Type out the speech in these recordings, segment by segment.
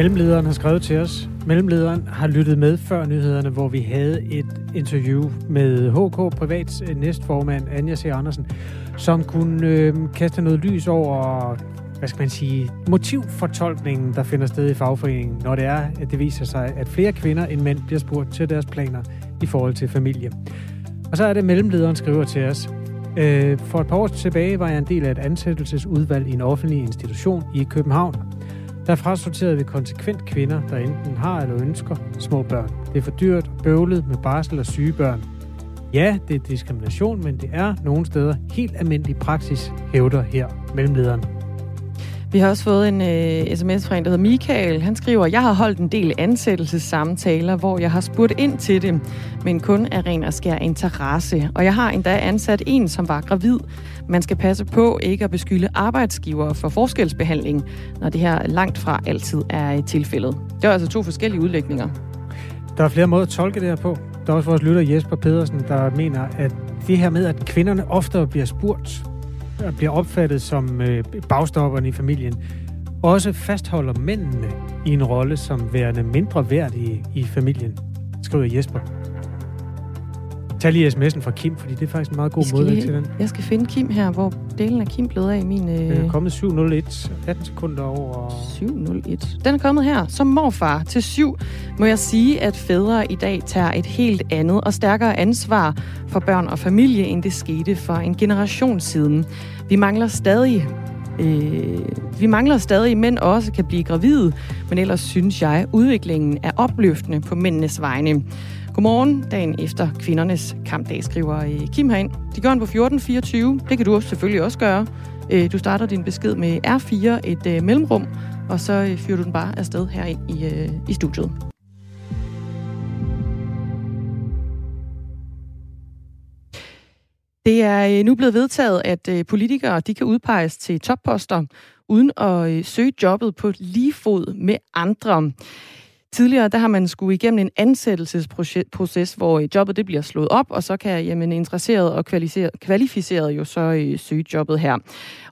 Mellemlederen har skrevet til os. Mellemlederen har lyttet med før nyhederne, hvor vi havde et interview med HK Privats øh, næstformand Anja C. Andersen, som kunne øh, kaste noget lys over, hvad skal man sige, motivfortolkningen, der finder sted i fagforeningen, når det er, at det viser sig, at flere kvinder end mænd bliver spurgt til deres planer i forhold til familie. Og så er det, mellemlederen skriver til os. Øh, for et par år tilbage var jeg en del af et ansættelsesudvalg i en offentlig institution i København. Der frasorterede vi konsekvent kvinder, der enten har eller ønsker små børn. Det er for dyrt og bøvlet med barsel og syge børn. Ja, det er diskrimination, men det er nogle steder helt almindelig praksis, hævder her mellemlederen. Vi har også fået en øh, sms fra en, der hedder Michael. Han skriver, jeg har holdt en del ansættelsessamtaler, hvor jeg har spurgt ind til det, men kun af ren og skær interesse. Og jeg har endda ansat en, som var gravid. Man skal passe på ikke at beskylde arbejdsgiver for forskelsbehandling, når det her langt fra altid er i tilfældet. Det er altså to forskellige udlægninger. Der er flere måder at tolke det her på. Der er også vores lytter Jesper Pedersen, der mener, at det her med, at kvinderne oftere bliver spurgt, øh, bliver opfattet som øh, bagstopperne i familien, også fastholder mændene i en rolle som værende mindre værdige i familien, skriver Jesper. Tag lige sms'en fra Kim, fordi det er faktisk en meget god måde til den. Jeg skal finde Kim her, hvor delen af Kim blev af i min... Øh... Den er kommet 701, 18 sekunder over... 701. Den er kommet her. Som morfar til syv må jeg sige, at fædre i dag tager et helt andet og stærkere ansvar for børn og familie, end det skete for en generation siden. Vi mangler stadig Øh, vi mangler stadig, mænd også kan blive gravide, men ellers synes jeg, udviklingen er opløftende på mændenes vegne. Godmorgen, dagen efter kvindernes kampdag, skriver øh, Kim herind. De gør den på 14.24. Det kan du selvfølgelig også gøre. Øh, du starter din besked med R4, et øh, mellemrum, og så fyrer du den bare afsted herind i, i studiet. Det er nu blevet vedtaget, at politikere de kan udpeges til topposter uden at søge jobbet på lige fod med andre. Tidligere der har man skulle igennem en ansættelsesproces, hvor øh, jobbet det bliver slået op, og så kan jamen, interesseret og kvalificeret jo så øh, søge jobbet her.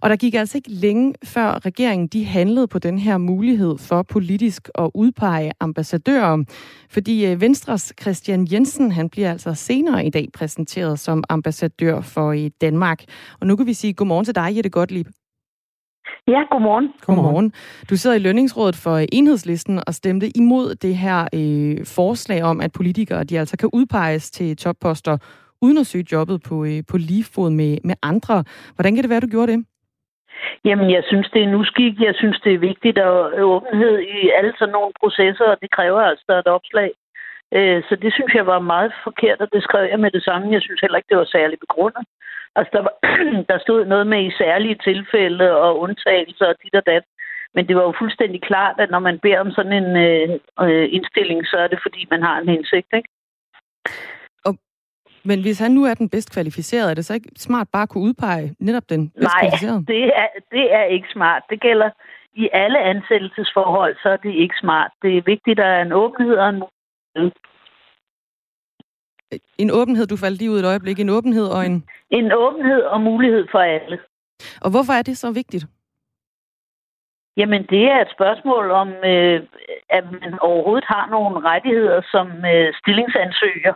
Og der gik altså ikke længe før regeringen de handlede på den her mulighed for politisk at udpege ambassadører, fordi øh, Venstres Christian Jensen han bliver altså senere i dag præsenteret som ambassadør for i Danmark. Og nu kan vi sige godmorgen til dig, Jette Gottlieb. Ja, godmorgen. Godmorgen. Du sidder i lønningsrådet for enhedslisten og stemte imod det her øh, forslag om, at politikere de altså kan udpeges til topposter uden at søge jobbet på, øh, på lige fod med, med andre. Hvordan kan det være, du gjorde det? Jamen, jeg synes, det er en uskik. Jeg synes, det er vigtigt at åbenhed i alle sådan nogle processer, og det kræver altså et opslag. Øh, så det synes jeg var meget forkert, og det skrev jeg med det samme. Jeg synes heller ikke, det var særlig begrundet. Altså, der, var, der stod noget med i særlige tilfælde og undtagelser og dit og dat. Men det var jo fuldstændig klart, at når man beder om sådan en øh, øh, indstilling, så er det fordi, man har en hensigt, ikke? Og, men hvis han nu er den bedst kvalificerede, er det så ikke smart bare at kunne udpege netop den bedst Nej, kvalificerede? Nej, det er, det er ikke smart. Det gælder i alle ansættelsesforhold, så er det ikke smart. Det er vigtigt, at der er en åbenhed og en mulighed. En åbenhed, du faldt lige ud et øjeblik. En åbenhed og en... En åbenhed og mulighed for alle. Og hvorfor er det så vigtigt? Jamen, det er et spørgsmål om, øh, at man overhovedet har nogle rettigheder som øh, stillingsansøger.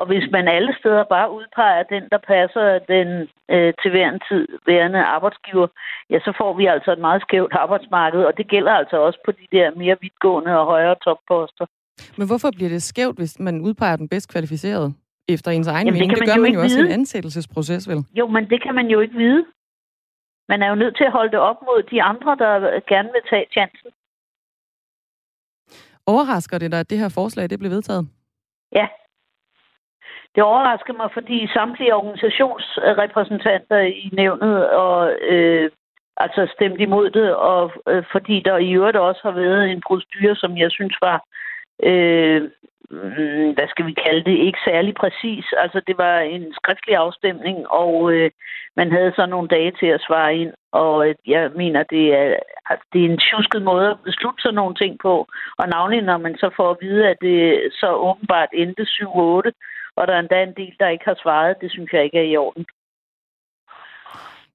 Og hvis man alle steder bare udpeger den, der passer den øh, til hver en tid værende arbejdsgiver, ja, så får vi altså et meget skævt arbejdsmarked, og det gælder altså også på de der mere vidtgående og højere topposter. Men hvorfor bliver det skævt, hvis man udpeger den bedst kvalificerede efter ens egen Jamen, mening? Det, det gør man jo, man jo også i en ansættelsesproces, vel? Jo, men det kan man jo ikke vide. Man er jo nødt til at holde det op mod de andre, der gerne vil tage chancen. Overrasker det dig, at det her forslag det blev vedtaget? Ja. Det overrasker mig, fordi samtlige organisationsrepræsentanter i nævnet og øh, altså stemt imod det, og øh, fordi der i øvrigt også har været en procedur, som jeg synes var øh, mm, hvad skal vi kalde det, ikke særlig præcis. Altså, det var en skriftlig afstemning, og øh, man havde så nogle dage til at svare ind, og øh, jeg mener, det er, det er en tjusket måde at beslutte sådan nogle ting på, og navnlig når man så får at vide, at det så åbenbart endte 7-8, og der er endda en del, der ikke har svaret, det synes jeg ikke er i orden.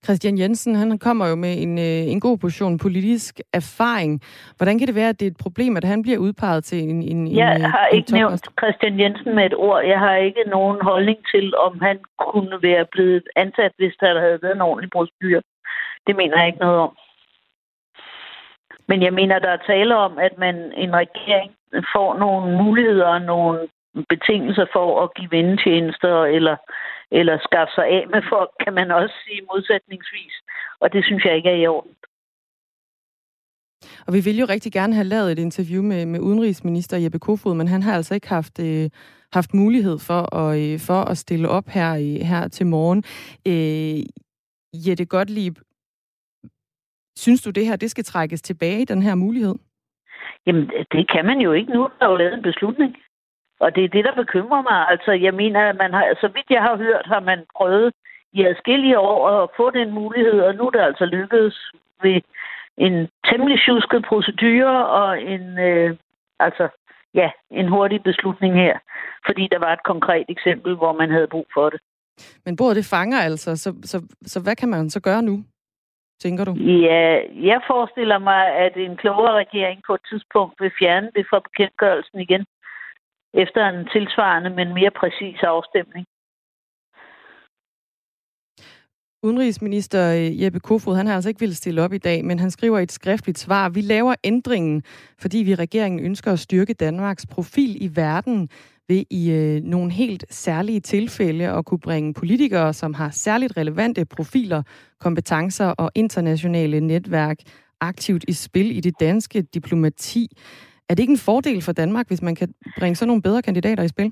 Christian Jensen, han kommer jo med en, øh, en god portion politisk erfaring. Hvordan kan det være, at det er et problem, at han bliver udpeget til en, en Jeg en, har en ikke nævnt Christian Jensen med et ord. Jeg har ikke nogen holdning til, om han kunne være blevet ansat, hvis der havde været en ordentlig procedure. Det mener jeg ikke noget om. Men jeg mener, der er tale om, at man en regering får nogle muligheder og nogle betingelser for at give vendetjenester eller, eller skaffe sig af med folk, kan man også sige modsætningsvis. Og det synes jeg ikke er i orden. Og vi ville jo rigtig gerne have lavet et interview med, med udenrigsminister Jeppe Kofod, men han har altså ikke haft, øh, haft mulighed for at, øh, for at stille op her, i, her til morgen. Øh, Jette Gottlieb, synes du det her, det skal trækkes tilbage, den her mulighed? Jamen, det kan man jo ikke nu. Der er jo lavet en beslutning. Og det er det, der bekymrer mig. Altså, jeg mener, at man har, så vidt jeg har hørt, har man prøvet i adskillige år at få den mulighed, og nu er det altså lykkedes ved en temmelig tjusket procedure og en, øh, altså, ja, en hurtig beslutning her, fordi der var et konkret eksempel, hvor man havde brug for det. Men bordet det fanger altså, så, så, så hvad kan man så gøre nu, tænker du? Ja, jeg forestiller mig, at en klogere regering på et tidspunkt vil fjerne det fra bekendtgørelsen igen, efter en tilsvarende, men mere præcis afstemning. Udenrigsminister øh, Jeppe Kofod, han har altså ikke ville stille op i dag, men han skriver et skriftligt svar, vi laver ændringen, fordi vi regeringen ønsker at styrke Danmarks profil i verden ved i øh, nogle helt særlige tilfælde at kunne bringe politikere, som har særligt relevante profiler, kompetencer og internationale netværk aktivt i spil i det danske diplomati. Er det ikke en fordel for Danmark, hvis man kan bringe sådan nogle bedre kandidater i spil?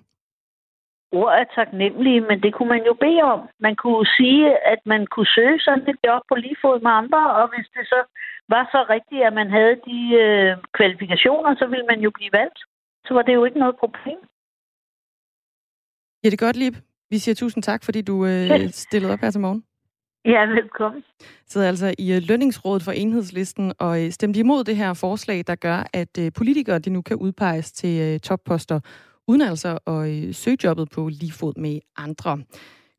ord er taknemmelige, men det kunne man jo bede om. Man kunne sige, at man kunne søge sådan et job på lige fod med andre, og hvis det så var så rigtigt, at man havde de øh, kvalifikationer, så ville man jo blive valgt. Så var det jo ikke noget problem. Ja, det er godt, Lib. Vi siger tusind tak, fordi du øh, stillede op her til morgen. Ja, velkommen. Sidder altså i øh, lønningsrådet for enhedslisten og øh, stemte imod det her forslag, der gør, at øh, politikere de nu kan udpeges til topposter uden altså at søge jobbet på lige fod med andre.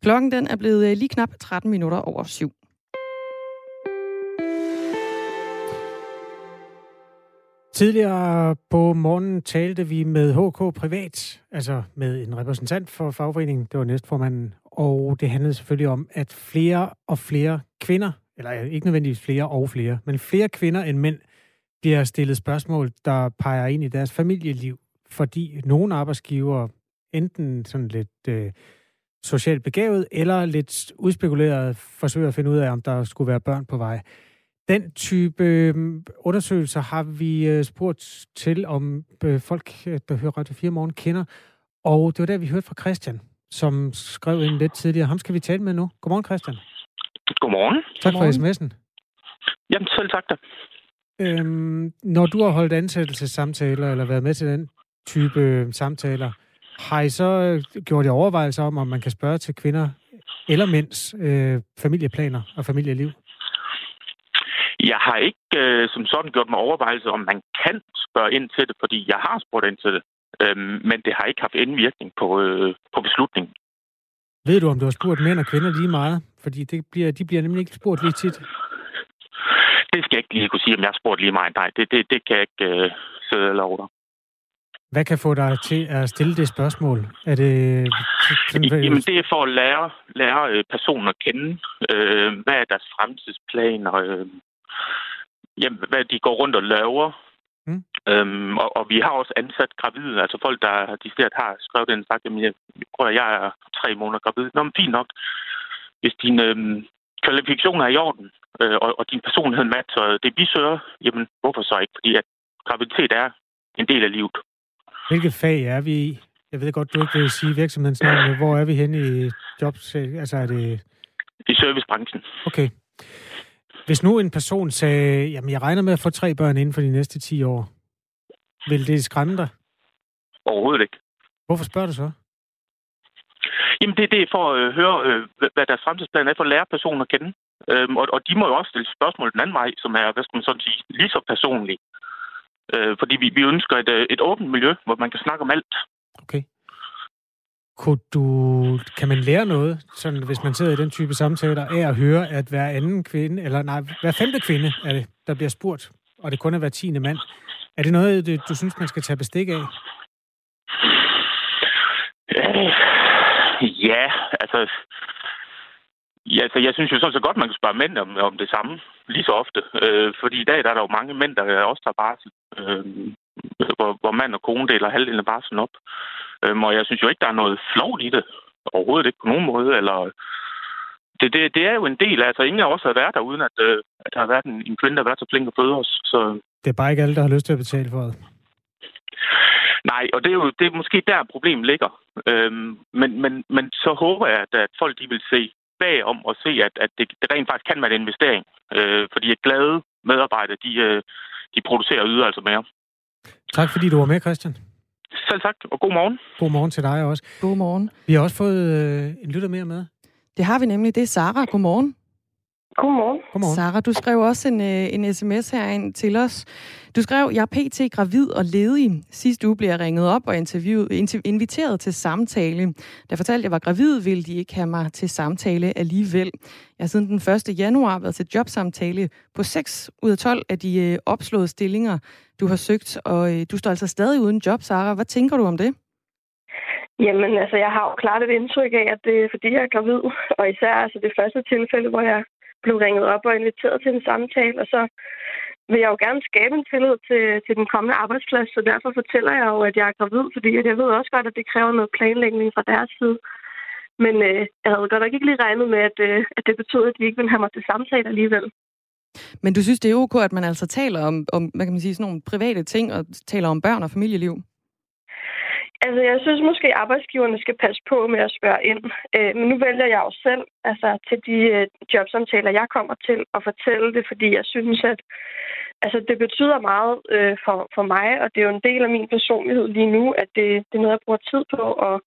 Klokken den er blevet lige knap 13 minutter over syv. Tidligere på morgenen talte vi med HK Privat, altså med en repræsentant for fagforeningen, det var næstformanden, og det handlede selvfølgelig om, at flere og flere kvinder, eller ikke nødvendigvis flere og flere, men flere kvinder end mænd, bliver stillet spørgsmål, der peger ind i deres familieliv, fordi nogle arbejdsgiver enten sådan lidt øh, socialt begavet, eller lidt udspekuleret forsøger at finde ud af, om der skulle være børn på vej. Den type øh, undersøgelser har vi øh, spurgt til, om øh, folk, der hører Radio 4 morgen, kender. Og det var der, vi hørte fra Christian, som skrev ind lidt tidligere. Ham skal vi tale med nu. Godmorgen, Christian. Godmorgen. Tak Godmorgen. for sms'en. Jamen, selv tak da. Øhm, når du har holdt ansættelsessamtaler, eller været med til den type samtaler, har I så gjort jer overvejelser om, om man kan spørge til kvinder eller mænds øh, familieplaner og familieliv? Jeg har ikke øh, som sådan gjort mig overvejelser, om man kan spørge ind til det, fordi jeg har spurgt ind til det. Øhm, men det har ikke haft indvirkning på, øh, på beslutningen. Ved du, om du har spurgt mænd og kvinder lige meget? Fordi det bliver, de bliver nemlig ikke spurgt lige tit. Det skal jeg ikke lige kunne sige, om jeg har spurgt lige meget. Nej, det, det, det kan jeg ikke øh, sidde eller over. Hvad kan få dig til at stille det spørgsmål? Er det... Jamen, det er for at lære, lære øh, personer at kende. Øh, hvad er deres fremtidsplaner? Øh, jamen, hvad de går rundt og laver. Øhm, og, og, vi har også ansat gravide, altså folk, der de stedet har skrevet den sagt, at jeg, prøv at, jeg er tre måneder gravid. Nå, men fint nok. Hvis dine øhm, kvalifikationer er i orden, øh, og, og din personlighed matcher det, vi søger, jamen hvorfor så ikke? Fordi at graviditet er en del af livet. Hvilket fag er vi i? Jeg ved godt, du ikke vil sige virksomhedens navn, men hvor er vi henne i jobs? Altså er det... I servicebranchen. Okay. Hvis nu en person sagde, jamen jeg regner med at få tre børn inden for de næste 10 år, vil det skræmme dig? Overhovedet ikke. Hvorfor spørger du så? Jamen det, det er for at øh, høre, øh, hvad deres fremtidsplan er, for at lære personen at kende. Øhm, og, og de må jo også stille spørgsmål den anden vej, som er, hvad skal man sådan sige, lige så personlige. Øh, fordi vi, vi ønsker et, øh, et åbent miljø, hvor man kan snakke om alt. Okay. kunne du, kan man lære noget, sådan, hvis man sidder i den type samtaler, af at høre, at hver anden kvinde, eller nej, hver femte kvinde er det, der bliver spurgt, og det kun er hver tiende mand. Er det noget, du, du synes, man skal tage bestik af? Øh, ja, altså... Ja, altså, jeg synes jo sådan så godt, man kan spørge mænd om, om det samme lige så ofte. Øh, fordi i dag der er der jo mange mænd, der øh, også tager barsel. Øh, hvor, hvor mand og kone deler halvdelen af barselen op. Øh, og jeg synes jo ikke, der er noget flovt i det. Overhovedet ikke på nogen måde. Eller, det, det, det er jo en del. Altså, ingen af os har været der, uden at, øh, at der har været en, en kvinde, der har været så flink at føde os. Så... Det er bare ikke alle, der har lyst til at betale for det. Nej, og det er jo det er måske der, problemet ligger. Øhm, men, men, men så håber jeg, at, at folk de vil se bagom og se, at, at det, det rent faktisk kan være en investering. Øh, fordi at glade medarbejdere, de, øh, de producerer yder altså mere. Tak fordi du var med, Christian. Selv tak, og god morgen. God morgen til dig også. God morgen. Vi har også fået øh, en lytter mere med. Det har vi nemlig. Det er Sara. God morgen. Godmorgen. Godmorgen. Sara, du skrev også en, øh, en sms herind til os. Du skrev, jeg er pt. gravid og ledig. Sidste uge blev jeg ringet op og interviewet, inviteret til samtale. Da jeg fortalte, at jeg var gravid, ville de ikke have mig til samtale alligevel. Jeg har siden den 1. januar været til jobsamtale på 6 ud af 12 af de øh, opslåede stillinger, du har søgt. Og øh, du står altså stadig uden job, Sara. Hvad tænker du om det? Jamen, altså, jeg har jo klart et indtryk af, at det er fordi, jeg er gravid. Og især altså, det første tilfælde, hvor jeg blev ringet op og inviteret til en samtale, og så vil jeg jo gerne skabe en tillid til, til den kommende arbejdsplads, så derfor fortæller jeg jo, at jeg er gravid, fordi jeg ved også godt, at det kræver noget planlægning fra deres side. Men øh, jeg havde godt nok ikke lige regnet med, at, øh, at det betød, at de ikke ville have mig til samtale alligevel. Men du synes, det er ok, at man altså taler om, om hvad kan man sige, sådan nogle private ting, og taler om børn og familieliv? Altså, jeg synes måske, at arbejdsgiverne skal passe på med at spørge ind. Øh, men nu vælger jeg jo selv altså, til de øh, jobsamtaler, jeg kommer til, at fortælle det, fordi jeg synes, at altså, det betyder meget øh, for, for mig, og det er jo en del af min personlighed lige nu, at det, det er noget, jeg bruger tid på, og,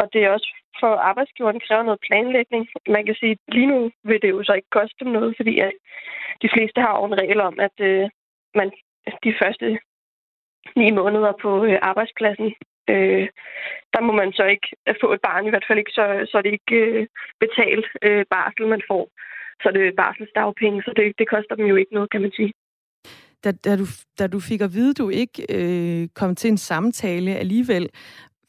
og det er også for arbejdsgiveren kræver noget planlægning. Man kan sige, at lige nu vil det jo så ikke koste dem noget, fordi at de fleste har jo en regel om, at øh, man de første ni måneder på øh, arbejdspladsen øh, der må man så ikke få et barn, i hvert fald ikke, så, så er det ikke øh, betalt øh, barsel, man får. Så det er barselsdagpenge, så det, det koster dem jo ikke noget, kan man sige. Da, da, du, da du fik at vide, du ikke øh, kom til en samtale alligevel,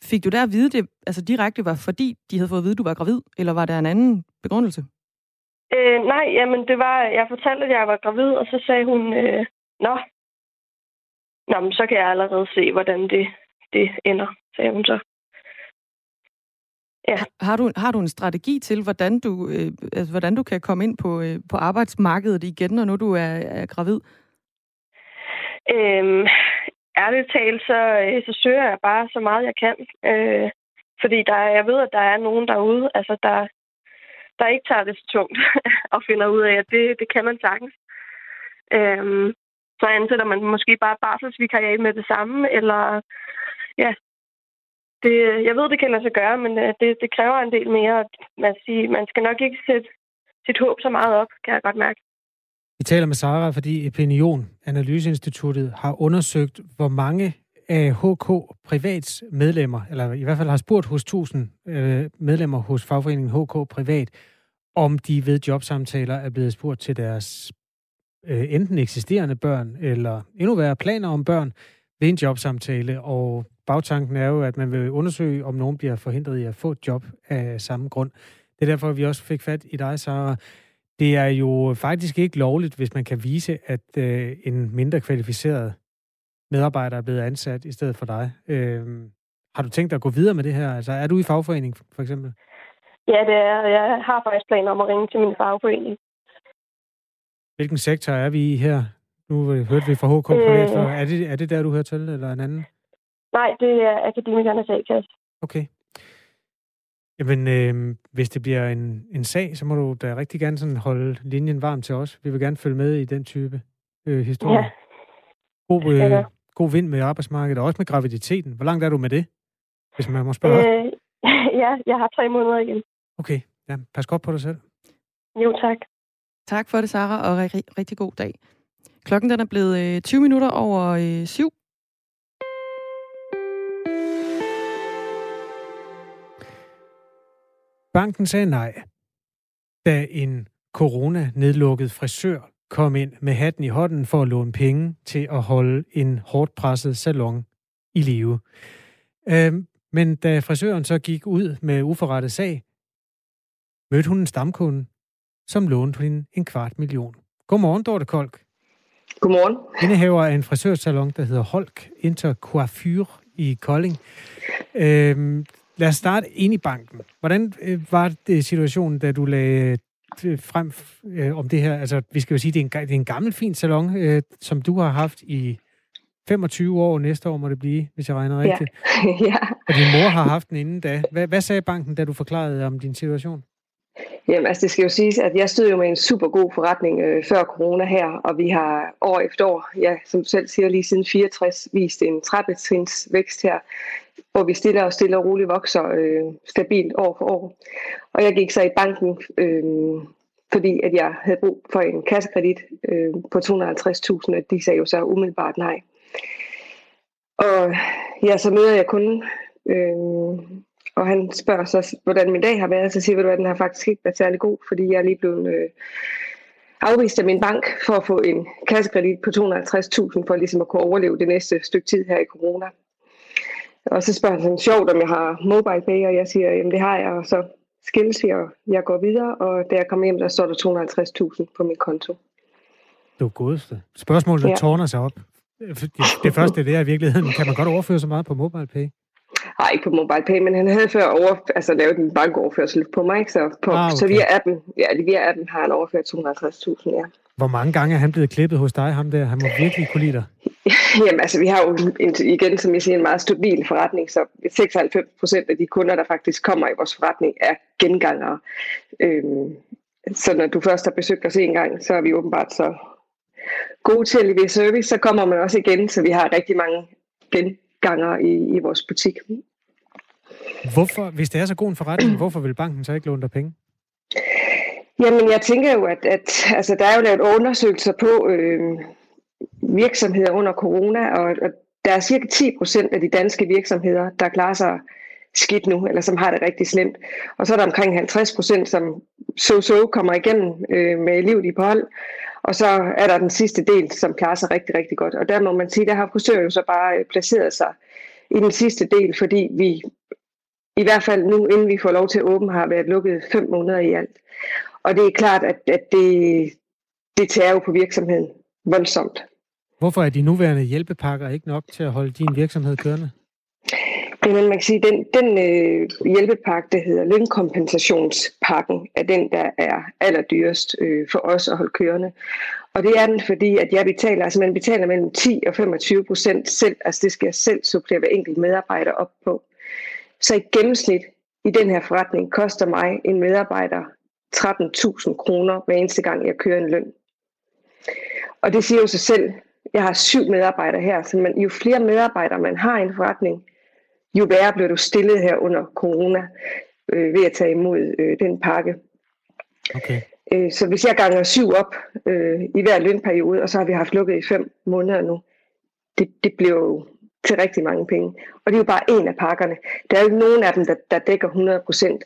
fik du der at vide, det altså direkte var fordi, de havde fået at vide, at du var gravid, eller var der en anden begrundelse? Øh, nej, jamen det var, jeg fortalte, at jeg var gravid, og så sagde hun, øh, nå, nå men så kan jeg allerede se, hvordan det, det ender, sagde hun så. Ja. Har, du, har du en strategi til, hvordan du, øh, altså, hvordan du kan komme ind på, øh, på arbejdsmarkedet igen, når nu du er, er gravid? Øhm, ærligt talt, så, øh, så søger jeg bare så meget, jeg kan. Øh, fordi der, jeg ved, at der er nogen derude, altså der, der ikke tager det så tungt og finder ud af, at det, det kan man sagtens. Øhm, så ansætter man måske bare barselsvikariat med det samme, eller ja, det, jeg ved, det kan lade sig gøre, men øh, det, det kræver en del mere. At Man, sige, man skal nok ikke sætte sit håb så meget op, kan jeg godt mærke. Vi taler med Sara, fordi Opinion Analyseinstituttet har undersøgt, hvor mange af HK Privats medlemmer, eller i hvert fald har spurgt hos 1000 øh, medlemmer hos fagforeningen HK Privat, om de ved jobsamtaler er blevet spurgt til deres øh, enten eksisterende børn, eller endnu værre planer om børn ved en jobsamtale. Og bagtanken er jo, at man vil undersøge, om nogen bliver forhindret i at få et job af samme grund. Det er derfor, vi også fik fat i dig, Sara. Det er jo faktisk ikke lovligt, hvis man kan vise, at øh, en mindre kvalificeret medarbejder er blevet ansat i stedet for dig. Øh, har du tænkt dig at gå videre med det her? Altså, er du i fagforening, for eksempel? Ja, det er. Jeg har faktisk planer om at ringe til min fagforening. Hvilken sektor er vi i her? Nu hørte vi fra HK Privat. Øh, er, det, er det der, du hører til, eller en anden? Nej, det er akademikernes A-kasse. Okay. Jamen, øh, hvis det bliver en, en sag, så må du da rigtig gerne sådan holde linjen varm til os. Vi vil gerne følge med i den type øh, historie. Ja. God, øh, god vind med arbejdsmarkedet, og også med graviditeten. Hvor langt er du med det, hvis man må spørge? Øh, ja, jeg har tre måneder igen. Okay, ja, pas godt på dig selv. Jo, tak. Tak for det, Sara, og rigtig god dag. Klokken den er blevet øh, 20 minutter over øh, syv. Banken sagde nej, da en corona-nedlukket frisør kom ind med hatten i hånden for at låne penge til at holde en hårdt presset salon i live. Øhm, men da frisøren så gik ud med uforrettet sag, mødte hun en stamkunde, som lånte hende en kvart million. Godmorgen, Dorte Kolk. Godmorgen. Indehaver af en frisørsalon, der hedder Holk Intercoiffure i Kolding. Øhm, lad os starte ind i banken. Hvordan øh, var det situationen, da du lagde øh, frem øh, om det her? Altså, vi skal jo sige, det er en, det er en gammel, fin salon, øh, som du har haft i 25 år. Næste år må det blive, hvis jeg regner rigtigt. Ja. ja. Og din mor har haft den inden da. Hvad, hvad sagde banken, da du forklarede om din situation? Jamen, altså det skal jo siges, at jeg stod jo med en super god forretning øh, før corona her, og vi har år efter år, ja, som du selv siger, lige siden 64, vist en trappetrins vækst her, hvor vi stille og stille og roligt vokser øh, stabilt år for år. Og jeg gik så i banken, øh, fordi at jeg havde brug for en kassekredit øh, på 250.000, og de sagde jo så umiddelbart nej. Og ja, så møder jeg kunden, øh, og han spørger så, hvordan min dag har været, så siger jeg, at den har faktisk ikke været særlig god, fordi jeg er lige blevet øh, afvist af min bank for at få en kassekredit på 250.000 for ligesom at kunne overleve det næste stykke tid her i corona. Og så spørger han sådan sjovt, om jeg har mobile pay, og jeg siger, jamen det har jeg, og så skilles vi, og jeg går videre, og da jeg kommer hjem, der står der 250.000 på min konto. Du godeste. Spørgsmålet ja. tårner sig op. Det, det første det er i virkeligheden, kan man godt overføre så meget på mobile pay? Nej, ikke på MobilePay, men han havde før over, altså lavet en bankoverførsel på mig, så, på, ah, okay. så via appen, ja, via appen har han overført 250.000, ja. Hvor mange gange er han blevet klippet hos dig, ham der? Han må virkelig kunne lide dig. Jamen altså, vi har jo en, igen, som jeg siger, en meget stabil forretning, så 96 procent af de kunder, der faktisk kommer i vores forretning, er gengangere. Øhm, så når du først har besøgt os en gang, så er vi åbenbart så gode til at levere service, så kommer man også igen, så vi har rigtig mange gen ganger i, i vores butik. Hvorfor, hvis det er så god en forretning, hvorfor vil banken så ikke låne dig penge? Jamen, jeg tænker jo, at, at altså, der er jo lavet undersøgelser på øh, virksomheder under corona, og, og der er cirka 10 procent af de danske virksomheder, der klarer sig skidt nu, eller som har det rigtig slemt. Og så er der omkring 50 procent, som så-så kommer igennem øh, med livet i på hold. Og så er der den sidste del, som klarer sig rigtig, rigtig godt. Og der må man sige, der har frisøren jo så bare øh, placeret sig i den sidste del, fordi vi i hvert fald nu, inden vi får lov til at åbne, har været lukket fem måneder i alt. Og det er klart, at, at det, det tager jo på virksomheden voldsomt. Hvorfor er de nuværende hjælpepakker ikke nok til at holde din virksomhed kørende? Jamen, man kan sige, den, den øh, hjælpepakke, der hedder lønkompensationspakken, er den, der er allerdyrest øh, for os at holde kørende. Og det er den, fordi at jeg betaler, altså man betaler mellem 10 og 25 procent selv, altså det skal jeg selv supplere hver enkelt medarbejder op på. Så i gennemsnit i den her forretning koster mig en medarbejder 13.000 kroner hver eneste gang, jeg kører en løn. Og det siger jo sig selv, jeg har syv medarbejdere her, så man, jo flere medarbejdere man har i en forretning, jo værre blev du stillet her under corona øh, ved at tage imod øh, den pakke. Okay. Øh, så hvis jeg ganger syv op øh, i hver lønperiode, og så har vi haft lukket i fem måneder nu, det, det bliver jo til rigtig mange penge. Og det er jo bare en af pakkerne. Der er jo ikke nogen af dem, der, der dækker 100 procent.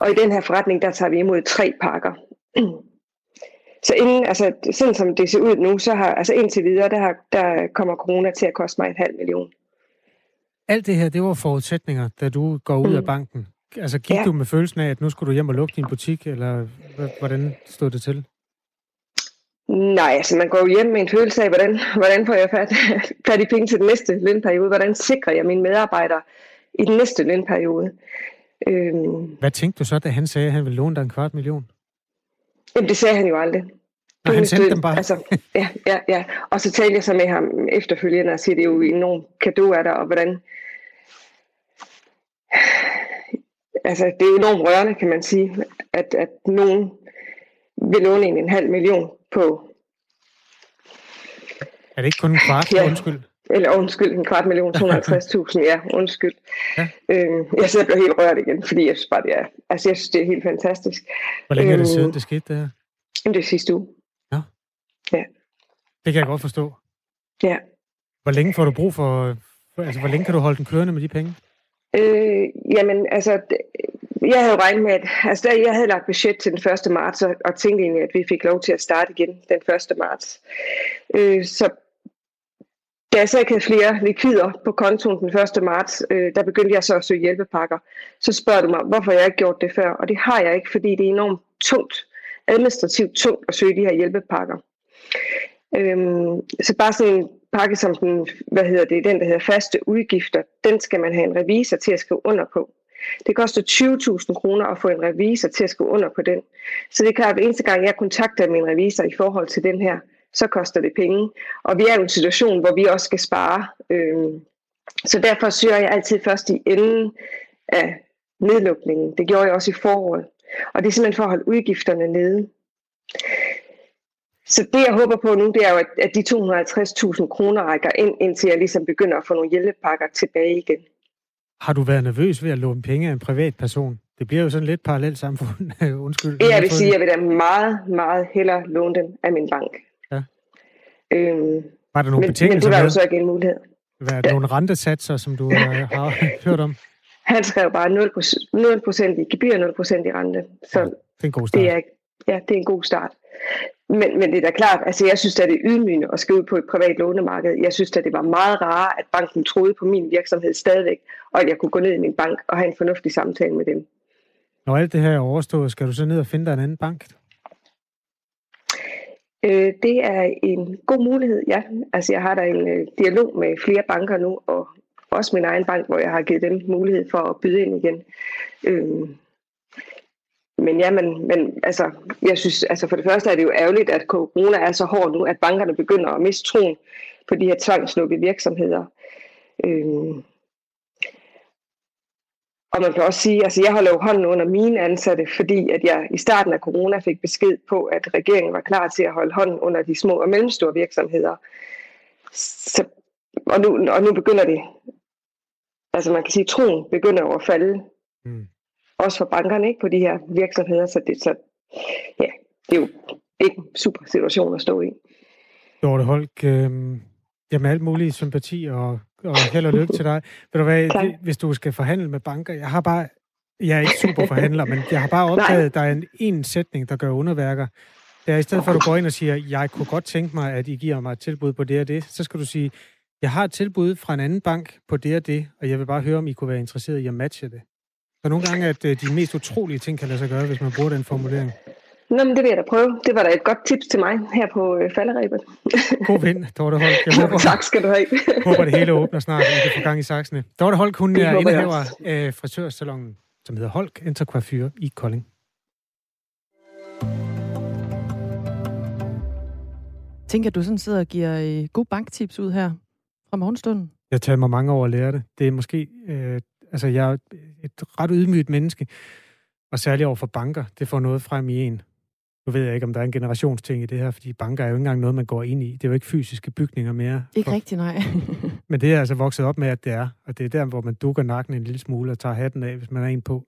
Og i den her forretning, der tager vi imod tre pakker. Så inden, altså, sådan som det ser ud nu, så har, altså indtil videre, der, har, der kommer corona til at koste mig en halv million. Alt det her, det var forudsætninger, da du går ud mm. af banken. Altså gik ja. du med følelsen af, at nu skulle du hjem og lukke din butik, eller hvordan stod det til? Nej, altså man går jo hjem med en følelse af, hvordan, hvordan får jeg fat, fat i penge til den næste lønperiode? Hvordan sikrer jeg mine medarbejdere i den næste lønperiode? Øhm, Hvad tænkte du så, da han sagde, at han ville låne dig en kvart million? Jamen, det sagde han jo aldrig. Og han sendte dem bare? Altså, ja, ja, ja. Og så talte jeg så med ham efterfølgende og siger, det er jo enormt kado af dig, og hvordan... Altså, det er enormt rørende, kan man sige, at, at nogen vil låne en en halv million på... Er det ikke kun en kvart? Ja. Undskyld. Eller undskyld, en kvart million, 250.000, ja, undskyld. Ja. Øhm, jeg sidder bliver helt rørt igen, fordi jeg synes bare, det er, altså, jeg synes, det er helt fantastisk. Hvor længe øhm, er det siden, det skete, det her? Det er sidste uge. Ja. Det kan jeg godt forstå. Ja. Hvor længe får du brug for, altså hvor længe kan du holde den kørende med de penge? Øh, jamen, altså, jeg havde jo regnet med, at altså, jeg havde lagt budget til den 1. marts, og, og tænkte egentlig, at vi fik lov til at starte igen den 1. marts. Øh, så da jeg så ikke havde flere likvider på kontoen den 1. marts, øh, der begyndte jeg så at søge hjælpepakker. Så spørger du mig, hvorfor jeg ikke gjort det før. Og det har jeg ikke, fordi det er enormt tungt, administrativt tungt at søge de her hjælpepakker. Øhm, så bare sådan en pakke som den, hvad hedder det, den der hedder faste udgifter, den skal man have en revisor til at skrive under på. Det koster 20.000 kroner at få en revisor til at skrive under på den. Så det er klart, at eneste gang jeg kontakter min revisor i forhold til den her, så koster det penge. Og vi er i en situation, hvor vi også skal spare. Øhm, så derfor søger jeg altid først i enden af nedlukningen. Det gjorde jeg også i foråret. Og det er simpelthen for at holde udgifterne nede. Så det, jeg håber på nu, det er jo, at de 250.000 kroner rækker ind, indtil jeg ligesom begynder at få nogle hjælpepakker tilbage igen. Har du været nervøs ved at låne penge af en privat person? Det bliver jo sådan lidt parallelt samfund. Undskyld. Jeg vil sige, at jeg vil da meget, meget hellere låne den af min bank. Ja. Øhm, Var der nogle men, betingelser Men det var jo så ikke en mulighed. Hvad, ja. nogle rentesatser, som du har hørt om? Han skrev bare 0%, 0% i gebyr, 0% i rente. Så ja, det er en god start. Det er, ja, det er en god start. Men, men det er da klart, altså jeg synes at det er ydmygende at skrive på et privat lånemarked. Jeg synes at det var meget rart, at banken troede på min virksomhed stadigvæk, og at jeg kunne gå ned i min bank og have en fornuftig samtale med dem. Når alt det her er overstået, skal du så ned og finde dig en anden bank? Øh, det er en god mulighed, ja. Altså jeg har da en øh, dialog med flere banker nu, og også min egen bank, hvor jeg har givet dem mulighed for at byde ind igen. Øh, men ja, men, men altså, jeg synes, altså for det første er det jo ærgerligt, at corona er så hård nu, at bankerne begynder at miste troen på de her tvangslukkede virksomheder. Øhm. Og man kan også sige, altså jeg holder jo hånden under mine ansatte, fordi at jeg i starten af corona fik besked på, at regeringen var klar til at holde hånden under de små og mellemstore virksomheder. Så, og, nu, og nu begynder det, altså man kan sige, at troen begynder at falde. Mm også for bankerne ikke, på de her virksomheder. Så det, så, ja, det er jo ikke en super situation at stå i. Dorte Holk, øh, jamen alt muligt sympati og, og held og lykke til dig. Ved du hvad, det, hvis du skal forhandle med banker, jeg har bare, jeg er ikke super forhandler, men jeg har bare opdaget, at der er en, en sætning, der gør underværker. Det er i stedet for, at du går ind og siger, jeg kunne godt tænke mig, at I giver mig et tilbud på det og det, så skal du sige, jeg har et tilbud fra en anden bank på det og det, og jeg vil bare høre, om I kunne være interesseret i at matche det. Er nogle gange, at øh, de mest utrolige ting kan lade sig gøre, hvis man bruger den formulering. Nå, men det vil jeg da prøve. Det var da et godt tips til mig her på øh, falderæbet. God vind, Dorte Holk. Jeg håber, tak skal du have. håber, det hele åbner snart, og vi kan få gang i saksene. Dorte Holk, hun er indehaver af frisørsalongen, som hedder Holk Intercoiffure i Kolding. Tænker du sådan sidder og giver øh, gode banktips ud her fra morgenstunden? Jeg tager mig mange år at lære det. Det er måske øh, Altså, jeg er et ret ydmygt menneske, og særligt over for banker, det får noget frem i en. Nu ved jeg ikke, om der er en generationsting i det her, fordi banker er jo ikke engang noget, man går ind i. Det er jo ikke fysiske bygninger mere. Ikke for... rigtigt, nej. Men det er altså vokset op med, at det er. Og det er der, hvor man dukker nakken en lille smule og tager hatten af, hvis man er en på.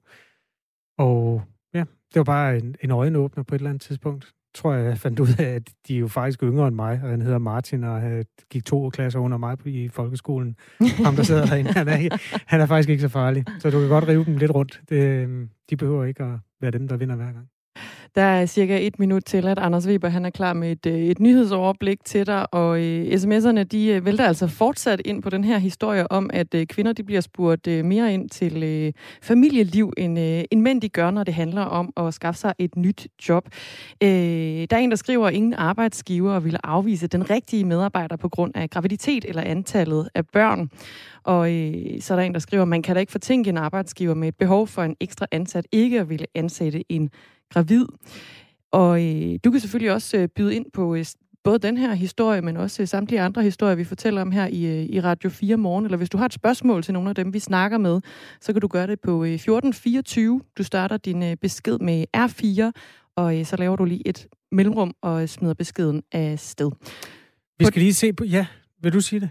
Og ja, det var bare en, en øjenåbner på et eller andet tidspunkt tror jeg, jeg fandt ud af, at de er jo faktisk yngre end mig, og han hedder Martin, og han gik to klasser under mig i folkeskolen. Ham, der sidder derinde, han er, han er faktisk ikke så farlig. Så du kan godt rive dem lidt rundt. Det, øhm, de behøver ikke at være dem, der vinder hver gang. Der er cirka et minut til, at Anders Weber han er klar med et, øh, et nyhedsoverblik til dig, og øh, sms'erne de øh, vælter altså fortsat ind på den her historie om, at øh, kvinder de bliver spurgt øh, mere ind til øh, familieliv, end, øh, end mænd de gør, når det handler om at skaffe sig et nyt job. Øh, der er en, der skriver, at ingen arbejdsgiver vil afvise den rigtige medarbejder på grund af graviditet eller antallet af børn. Og øh, så er der en, der skriver, at man kan da ikke fortænke en arbejdsgiver med et behov for en ekstra ansat ikke at ville ansætte en gravid. Og øh, du kan selvfølgelig også øh, byde ind på øh, både den her historie, men også øh, samtlige andre historier, vi fortæller om her i, øh, i Radio 4 morgen. Eller hvis du har et spørgsmål til nogle af dem, vi snakker med, så kan du gøre det på øh, 1424. Du starter din øh, besked med R4, og øh, så laver du lige et mellemrum og øh, smider beskeden af sted. Vi skal lige se på... Ja, vil du sige det?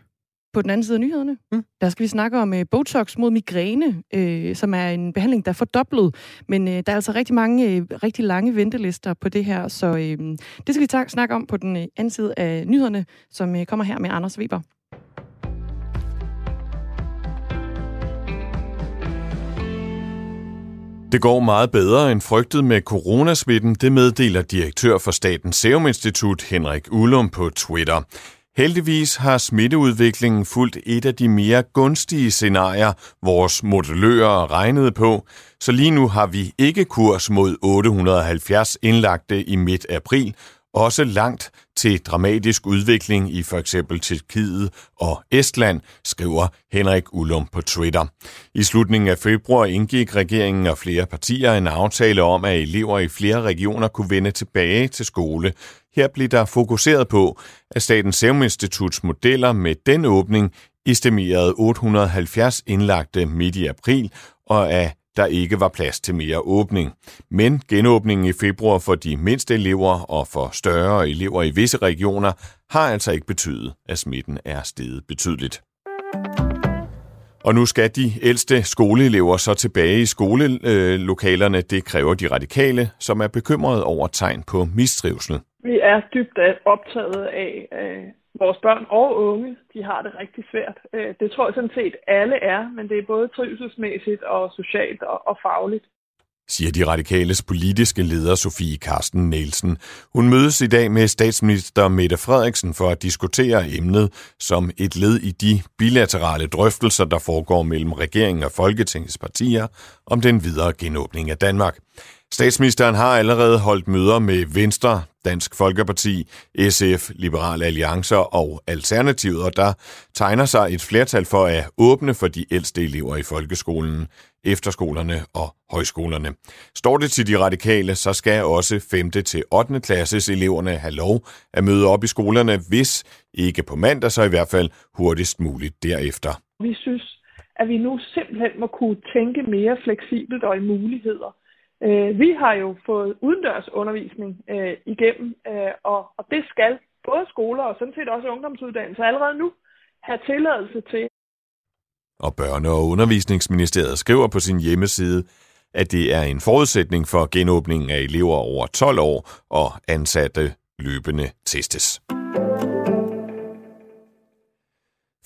På den anden side af nyhederne, mm. der skal vi snakke om uh, Botox mod migræne, uh, som er en behandling, der er fordoblet. Men uh, der er altså rigtig mange uh, rigtig lange ventelister på det her, så uh, det skal vi ta- snakke om på den uh, anden side af nyhederne, som uh, kommer her med Anders Weber. Det går meget bedre end frygtet med coronasmitten, det meddeler direktør for Statens Serum Institut Henrik Ullum på Twitter. Heldigvis har smitteudviklingen fulgt et af de mere gunstige scenarier, vores modellører regnede på, så lige nu har vi ikke kurs mod 870 indlagte i midt april, også langt til dramatisk udvikling i for eksempel Tyrkiet og Estland, skriver Henrik Ullum på Twitter. I slutningen af februar indgik regeringen og flere partier en aftale om, at elever i flere regioner kunne vende tilbage til skole. Her blev der fokuseret på, at Statens Serum Instituts modeller med den åbning estimerede 870 indlagte midt i april, og at der ikke var plads til mere åbning. Men genåbningen i februar for de mindste elever og for større elever i visse regioner har altså ikke betydet, at smitten er steget betydeligt. Og nu skal de ældste skoleelever så tilbage i skolelokalerne. Det kræver de radikale, som er bekymrede over tegn på mistrivsel. Vi er dybt optaget af øh, vores børn og unge, de har det rigtig svært. Øh, det tror jeg sådan set alle er, men det er både trivselsmæssigt og socialt og, og fagligt siger de radikales politiske leder Sofie Karsten Nielsen. Hun mødes i dag med statsminister Mette Frederiksen for at diskutere emnet som et led i de bilaterale drøftelser, der foregår mellem regeringen og Folketingets partier om den videre genåbning af Danmark. Statsministeren har allerede holdt møder med Venstre, Dansk Folkeparti, SF, Liberale Alliancer og Alternativet, og der tegner sig et flertal for at åbne for de ældste elever i folkeskolen, efterskolerne og højskolerne. Står det til de radikale, så skal også 5. til 8. klasses eleverne have lov at møde op i skolerne, hvis ikke på mandag, så i hvert fald hurtigst muligt derefter. Vi synes, at vi nu simpelthen må kunne tænke mere fleksibelt og i muligheder. Øh, vi har jo fået udendørs undervisning øh, igennem, øh, og, og det skal både skoler og sådan set også ungdomsuddannelser allerede nu have tilladelse til. Og Børne- og Undervisningsministeriet skriver på sin hjemmeside, at det er en forudsætning for genåbningen af elever over 12 år og ansatte løbende testes.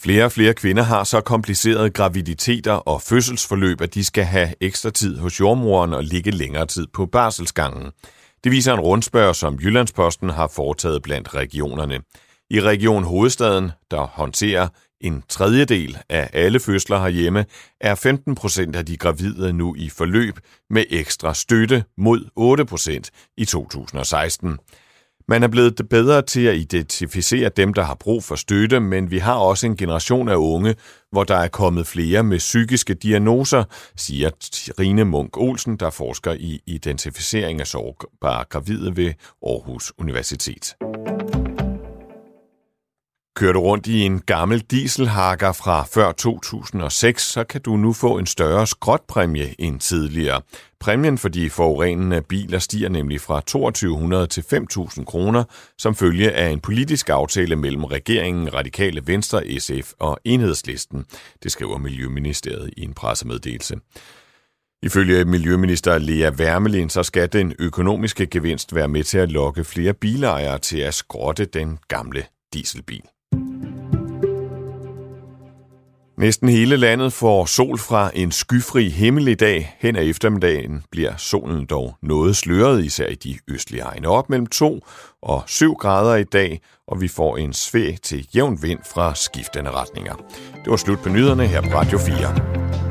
Flere og flere kvinder har så komplicerede graviditeter og fødselsforløb, at de skal have ekstra tid hos jordmoren og ligge længere tid på barselsgangen. Det viser en rundspørg, som Jyllandsposten har foretaget blandt regionerne. I Region Hovedstaden, der håndterer en tredjedel af alle fødsler herhjemme, er 15 procent af de gravide nu i forløb med ekstra støtte mod 8 procent i 2016. Man er blevet bedre til at identificere dem, der har brug for støtte, men vi har også en generation af unge, hvor der er kommet flere med psykiske diagnoser, siger Rine Munk Olsen, der forsker i identificering af sårbare gravide ved Aarhus Universitet. Kører du rundt i en gammel dieselhakker fra før 2006, så kan du nu få en større skrotpræmie end tidligere. Præmien for de forurenende biler stiger nemlig fra 2200 til 5.000 kroner, som følge af en politisk aftale mellem regeringen, Radikale Venstre, SF og Enhedslisten. Det skriver Miljøministeriet i en pressemeddelelse. Ifølge Miljøminister Lea Wermelin, så skal den økonomiske gevinst være med til at lokke flere bilejere til at skrotte den gamle dieselbil. Næsten hele landet får sol fra en skyfri himmel i dag. Hen ad eftermiddagen bliver solen dog noget sløret, især i de østlige egne. Op mellem 2 og 7 grader i dag, og vi får en svæg til jævn vind fra skiftende retninger. Det var slut på nyhederne her på Radio 4.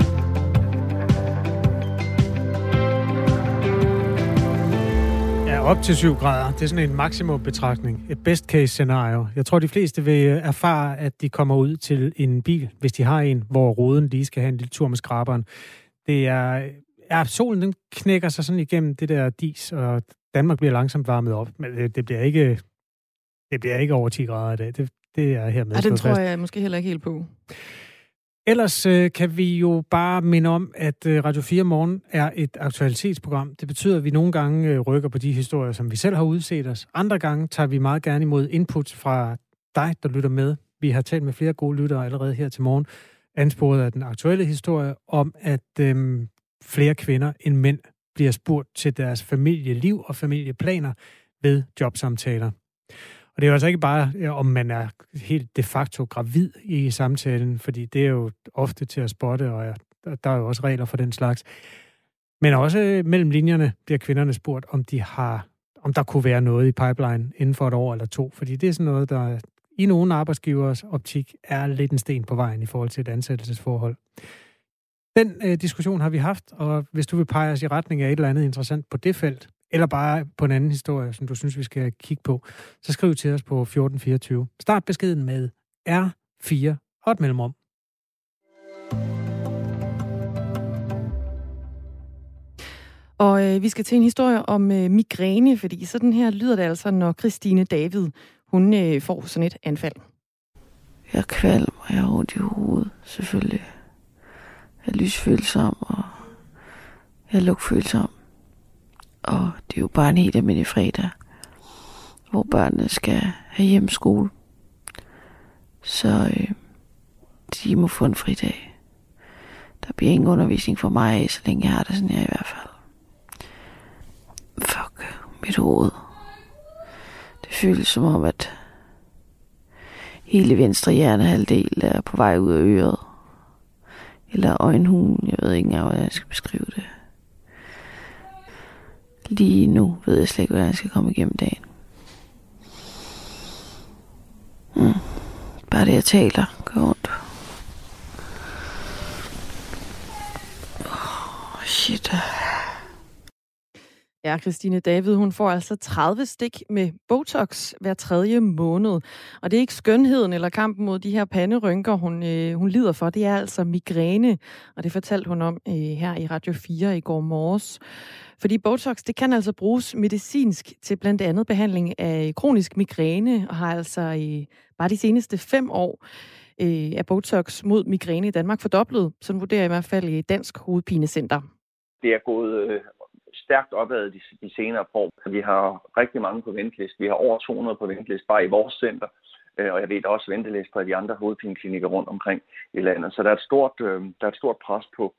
op til 7 grader. Det er sådan en maksimum betragtning. Et best case scenario. Jeg tror, de fleste vil erfare, at de kommer ud til en bil, hvis de har en, hvor roden lige skal have en lille tur med skraberen. Det er, ja, solen den knækker sig sådan igennem det der dis, og Danmark bliver langsomt varmet op. Men det, det bliver ikke det bliver ikke over 10 grader i dag. Det, det er her med. Ja, den tror fast. jeg måske heller ikke helt på. Ellers øh, kan vi jo bare minde om, at øh, Radio 4 Morgen er et aktualitetsprogram. Det betyder, at vi nogle gange øh, rykker på de historier, som vi selv har udset os. Andre gange tager vi meget gerne imod input fra dig, der lytter med. Vi har talt med flere gode lyttere allerede her til morgen, ansporet af den aktuelle historie om, at øh, flere kvinder end mænd bliver spurgt til deres familieliv og familieplaner ved jobsamtaler. Og det er jo altså ikke bare, øh, om man er helt de facto gravid i samtalen, fordi det er jo ofte til at spotte, og der er jo også regler for den slags. Men også øh, mellem linjerne bliver kvinderne spurgt, om de har om der kunne være noget i pipeline inden for et år eller to. Fordi det er sådan noget, der i nogle arbejdsgivers optik er lidt en sten på vejen i forhold til et ansættelsesforhold. Den øh, diskussion har vi haft, og hvis du vil pege os i retning af et eller andet interessant på det felt, eller bare på en anden historie, som du synes, vi skal kigge på, så skriv til os på 1424. Start beskeden med R4 og et mellemrum. Og øh, vi skal til en historie om øh, migræne, fordi sådan her lyder det altså, når Christine David, hun øh, får sådan et anfald. Jeg kvalm, og jeg har ondt i hovedet, selvfølgelig. Jeg er lysfølsom, og jeg er lugtfølsom. Og det er jo bare en helt almindelig fredag, hvor børnene skal have hjemmeskole. Så øh, de må få en fridag. Der bliver ingen undervisning for mig, så længe jeg har det sådan her i hvert fald. Fuck, mit hoved. Det føles som om, at hele venstre hjernehalvdel er på vej ud af øret. Eller øjenhugen, jeg ved ikke engang, hvordan jeg skal beskrive det. Lige nu ved jeg slet ikke, hvordan jeg skal komme igennem dagen. Mm. Bare det, jeg taler, gør ondt. Oh, shit. Ja, Christine David, hun får altså 30 stik med Botox hver tredje måned. Og det er ikke skønheden eller kampen mod de her panderynker, hun, øh, hun lider for. Det er altså migræne, og det fortalte hun om øh, her i Radio 4 i går morges. Fordi Botox, det kan altså bruges medicinsk til blandt andet behandling af kronisk migræne, og har altså i bare de seneste fem år øh, af Botox mod migræne i Danmark fordoblet. Sådan vurderer i hvert fald i Dansk Hovedpinecenter. Det er gået øh, stærkt opad de, de senere år. Vi har rigtig mange på ventelist. Vi har over 200 på ventelist bare i vores center. Øh, og jeg ved også ventelist på de andre hovedpineklinikker rundt omkring i landet. Så der er et stort, øh, der er et stort pres på.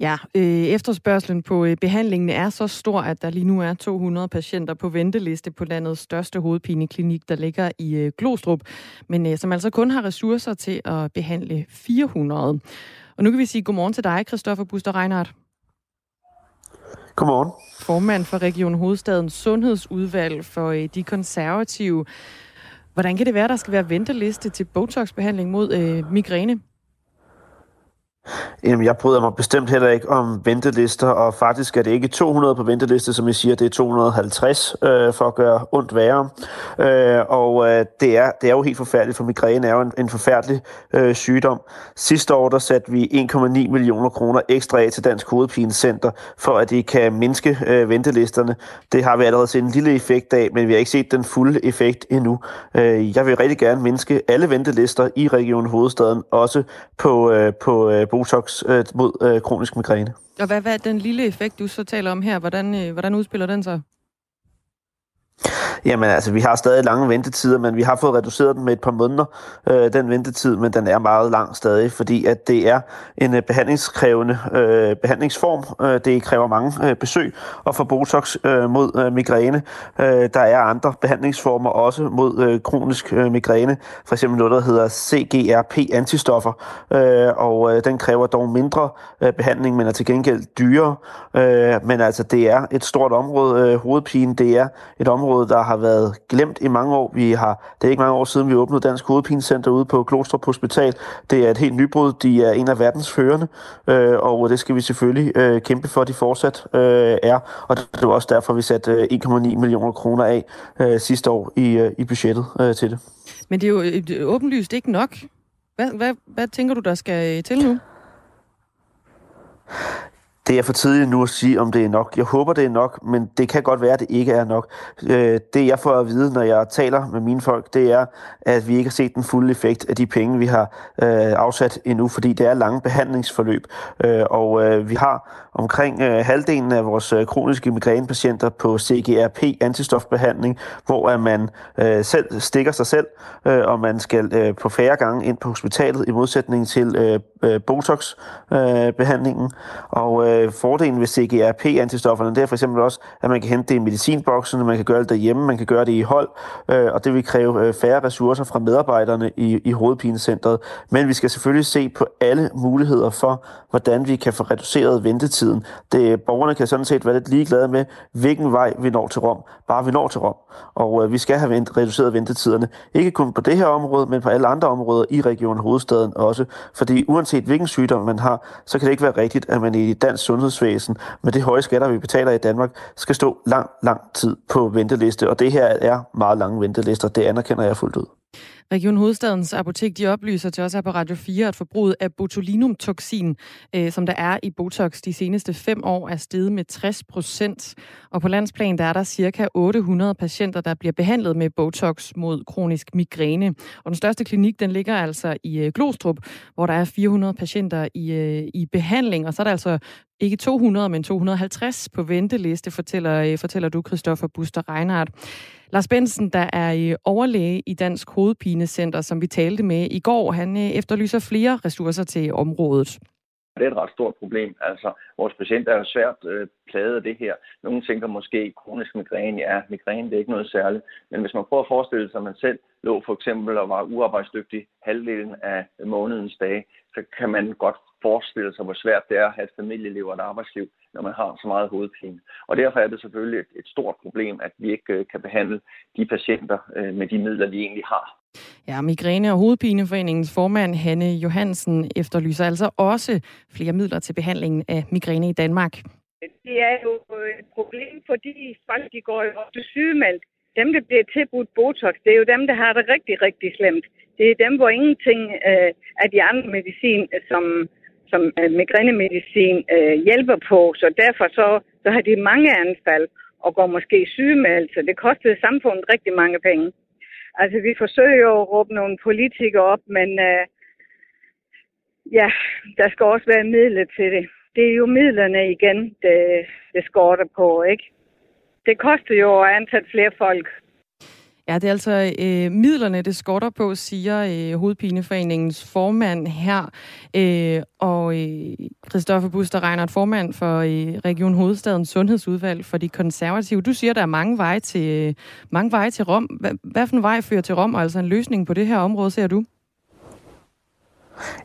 Ja, øh, efterspørgselen på øh, behandlingen er så stor, at der lige nu er 200 patienter på venteliste på landets største hovedpineklinik, der ligger i øh, Glostrup, men øh, som altså kun har ressourcer til at behandle 400. Og nu kan vi sige godmorgen til dig, Christoffer Buster Reinhardt. Godmorgen. Formand for Region Hovedstadens Sundhedsudvalg for øh, de konservative. Hvordan kan det være, der skal være venteliste til Botox-behandling mod øh, migræne? Jamen, jeg bryder mig bestemt heller ikke om ventelister, og faktisk er det ikke 200 på venteliste, som I siger, det er 250 øh, for at gøre ondt værre. Øh, og øh, det, er, det er jo helt forfærdeligt, for migræne er jo en, en forfærdelig øh, sygdom. Sidste år, der satte vi 1,9 millioner kroner ekstra af til Dansk Hovedpinecenter, for at de kan mindske øh, ventelisterne. Det har vi allerede set en lille effekt af, men vi har ikke set den fulde effekt endnu. Øh, jeg vil rigtig gerne mindske alle ventelister i Region Hovedstaden, også på, øh, på øh, Botox øh, mod øh, kronisk migræne. Og hvad, hvad er den lille effekt, du så taler om her? Hvordan, øh, hvordan udspiller den sig? Jamen altså, vi har stadig lange ventetider, men vi har fået reduceret den med et par måneder, øh, den ventetid, men den er meget lang stadig, fordi at det er en øh, behandlingskrævende øh, behandlingsform. Øh, det kræver mange øh, besøg, og for Botox øh, mod øh, migræne, øh, der er andre behandlingsformer også mod øh, kronisk øh, migræne, for eksempel noget, der hedder CGRP-antistoffer, øh, og øh, den kræver dog mindre øh, behandling, men er til gengæld dyrere. Øh, men altså, det er et stort område, øh, hovedpine, det er et område, der har været glemt i mange år. Vi har, det er ikke mange år siden, vi åbnede Dansk Hovedpinecenter ude på Klostrup Hospital. Det er et helt nybrud. De er en af verdens førende, øh, og det skal vi selvfølgelig øh, kæmpe for, at de fortsat øh, er. Og det var også derfor, vi satte øh, 1,9 millioner kroner af øh, sidste år i, øh, i budgettet øh, til det. Men det er jo øh, åbenlyst ikke nok. Hvad, hvad, hvad tænker du, der skal øh, til nu? Det er for tidligt nu at sige, om det er nok. Jeg håber, det er nok, men det kan godt være, at det ikke er nok. Øh, det, jeg får at vide, når jeg taler med mine folk, det er, at vi ikke har set den fulde effekt af de penge, vi har øh, afsat endnu, fordi det er lange behandlingsforløb. Øh, og øh, vi har omkring øh, halvdelen af vores øh, kroniske migrænepatienter på CGRP, antistofbehandling, hvor man selv stikker sig selv, og man skal på færre gange ind på hospitalet, i modsætning til øh, Botox-behandlingen. Øh, øh og øh, fordelen ved CGRP-antistofferne, det er for eksempel også, at man kan hente det i medicinboksen, man kan gøre det derhjemme, man kan gøre det i hold, øh, og det vil kræve øh, færre ressourcer fra medarbejderne i, i hovedpinecentret. Men vi skal selvfølgelig se på alle muligheder for, hvordan vi kan få reduceret ventetiden. Det, borgerne kan sådan set være lidt ligeglade med, hvilken vej vi når til Rom, bare vi når til Rom. Og øh, vi skal have vent, reduceret ventetiderne, ikke kun på det her område, men på alle andre områder i Region Hovedstaden også. Fordi uanset hvilken sygdom man har, så kan det ikke være rigtigt, at man i dansk sundhedsvæsen, med det høje skatter, vi betaler i Danmark, skal stå lang, lang tid på venteliste. Og det her er meget lange ventelister, det anerkender jeg fuldt ud. Region Hovedstadens Apotek de oplyser til os her på Radio 4, at forbruget af botulinumtoxin, øh, som der er i Botox de seneste fem år, er steget med 60 procent. Og på landsplan der er der cirka 800 patienter, der bliver behandlet med Botox mod kronisk migræne. Og den største klinik, den ligger altså i øh, Glostrup, hvor der er 400 patienter i, øh, i behandling. Og så er der altså ikke 200, men 250 på venteliste, fortæller, øh, fortæller du, Christoffer Buster Reinhardt. Lars Bensen, der er øh, overlæge i Dansk Hovedpinecenter, som vi talte med i går, han øh, efterlyser flere ressourcer til området. Det er et ret stort problem. Altså, vores patienter er jo svært øh, plaget af det her. Nogle tænker måske, kronisk migræne, ja, migræne det er ikke noget særligt. Men hvis man prøver at forestille sig, at man selv lå for eksempel og var uarbejdsdygtig halvdelen af månedens dage, så kan man godt forestille sig, hvor svært det er at have et familieliv og et arbejdsliv, når man har så meget hovedpine. Og derfor er det selvfølgelig et, et stort problem, at vi ikke øh, kan behandle de patienter øh, med de midler, vi egentlig har. Ja, Migræne- og Hovedpineforeningens formand Hanne Johansen efterlyser altså også flere midler til behandlingen af migræne i Danmark. Det er jo et problem, fordi folk de går jo ofte sygemeldt. Dem, der bliver tilbudt Botox, det er jo dem, der har det rigtig, rigtig slemt. Det er dem, hvor ingenting øh, af de andre medicin, øh, som som øh, migrænemedicin øh, hjælper på, så derfor så, så har de mange anfald og går måske sygemeldt, så det kostede samfundet rigtig mange penge. Altså, vi forsøger jo at råbe nogle politikere op, men øh, ja, der skal også være midler til det. Det er jo midlerne igen, det, det skorter på, ikke? Det koster jo at ansætte flere folk, Ja, det er altså øh, midlerne, det skorter på, siger øh, Hovedpineforeningens formand her. Øh, og øh, Christoffer Buster Reinhardt, formand for øh, Region Hovedstadens Sundhedsudvalg for de konservative. Du siger, der er mange veje til, øh, mange veje til Rom. Hvad, hvad for en vej fører til Rom, og altså en løsning på det her område, ser du?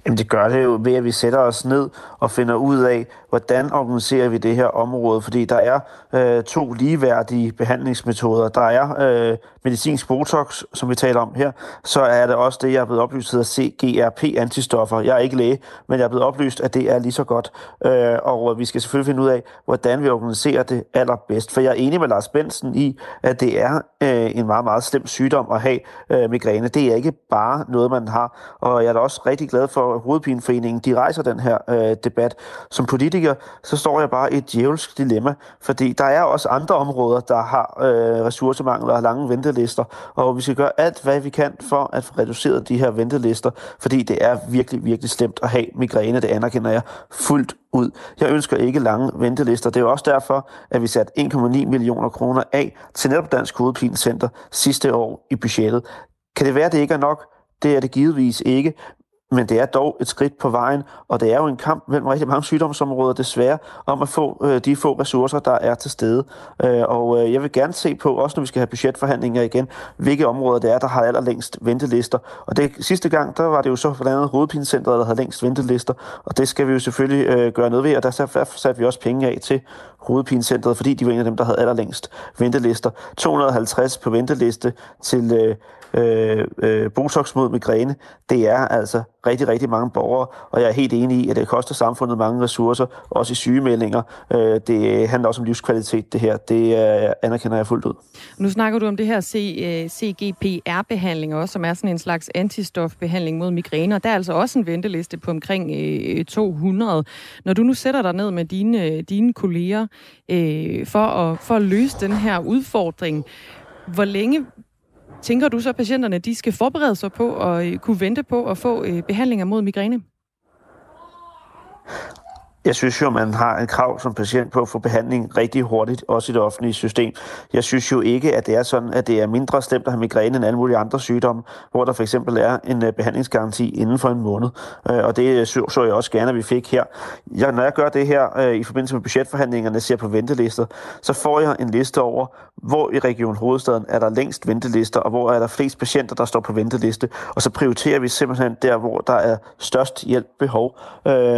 Jamen det gør det jo ved, at vi sætter os ned og finder ud af, hvordan organiserer vi det her område. Fordi der er øh, to ligeværdige behandlingsmetoder. Der er øh, medicinsk botox, som vi taler om her. Så er det også det, jeg er blevet oplyst, hedder CGRP-antistoffer. Jeg er ikke læge, men jeg er blevet oplyst, at det er lige så godt. Øh, og vi skal selvfølgelig finde ud af, hvordan vi organiserer det allerbedst. For jeg er enig med Lars Bensen i, at det er øh, en meget, meget slem sygdom at have øh, migræne. Det er ikke bare noget, man har. Og jeg er da også rigtig glad for, at Hovedpineforeningen de rejser den her øh, debat. Som politiker, så står jeg bare i et djævelsk dilemma, fordi der er også andre områder, der har øh, ressourcemangel og lange ventelister, og vi skal gøre alt, hvad vi kan for at få reduceret de her ventelister, fordi det er virkelig, virkelig slemt at have migræne, det anerkender jeg fuldt ud. Jeg ønsker ikke lange ventelister. Det er også derfor, at vi satte 1,9 millioner kroner af til netop Dansk Hovedpinecenter sidste år i budgettet. Kan det være, at det ikke er nok? Det er det givetvis ikke, men det er dog et skridt på vejen, og det er jo en kamp mellem rigtig mange sygdomsområder desværre, om at få øh, de få ressourcer, der er til stede. Øh, og øh, jeg vil gerne se på, også når vi skal have budgetforhandlinger igen, hvilke områder det er, der har allerlængst ventelister. Og det sidste gang, der var det jo så blandt andet Hovedpinecentret, der havde længst ventelister, og det skal vi jo selvfølgelig øh, gøre noget ved, og der satte vi også penge af til Hovedpinecentret, fordi de var en af dem, der havde allerlængst ventelister. 250 på venteliste til øh, øh, øh, Botox mod migræne, det er altså rigtig, rigtig mange borgere, og jeg er helt enig i, at det koster samfundet mange ressourcer, også i sygemeldinger. Øh, det handler også om livskvalitet, det her. Det øh, anerkender jeg fuldt ud. Nu snakker du om det her CGPR-behandling øh, også, som er sådan en slags antistofbehandling mod migræne, og der er altså også en venteliste på omkring øh, 200. Når du nu sætter dig ned med dine, dine kolleger øh, for, at, for at løse den her udfordring, hvor længe tænker du så, at patienterne de skal forberede sig på og øh, kunne vente på at få øh, behandlinger mod migræne? Jeg synes jo, man har en krav som patient på at få behandling rigtig hurtigt, også i det offentlige system. Jeg synes jo ikke, at det er sådan, at det er mindre stemt at have migræne end alle mulige andre sygdomme, hvor der for eksempel er en øh, behandlingsgaranti inden for en måned. Øh, og det øh, så, så jeg også gerne, at vi fik her. Jeg, når jeg gør det her i forbindelse med budgetforhandlingerne, ser på ventelister, så får jeg en liste over, hvor i Region Hovedstaden er der længst ventelister, og hvor er der flest patienter, der står på venteliste. Og så prioriterer vi simpelthen der, hvor der er størst hjælp behov.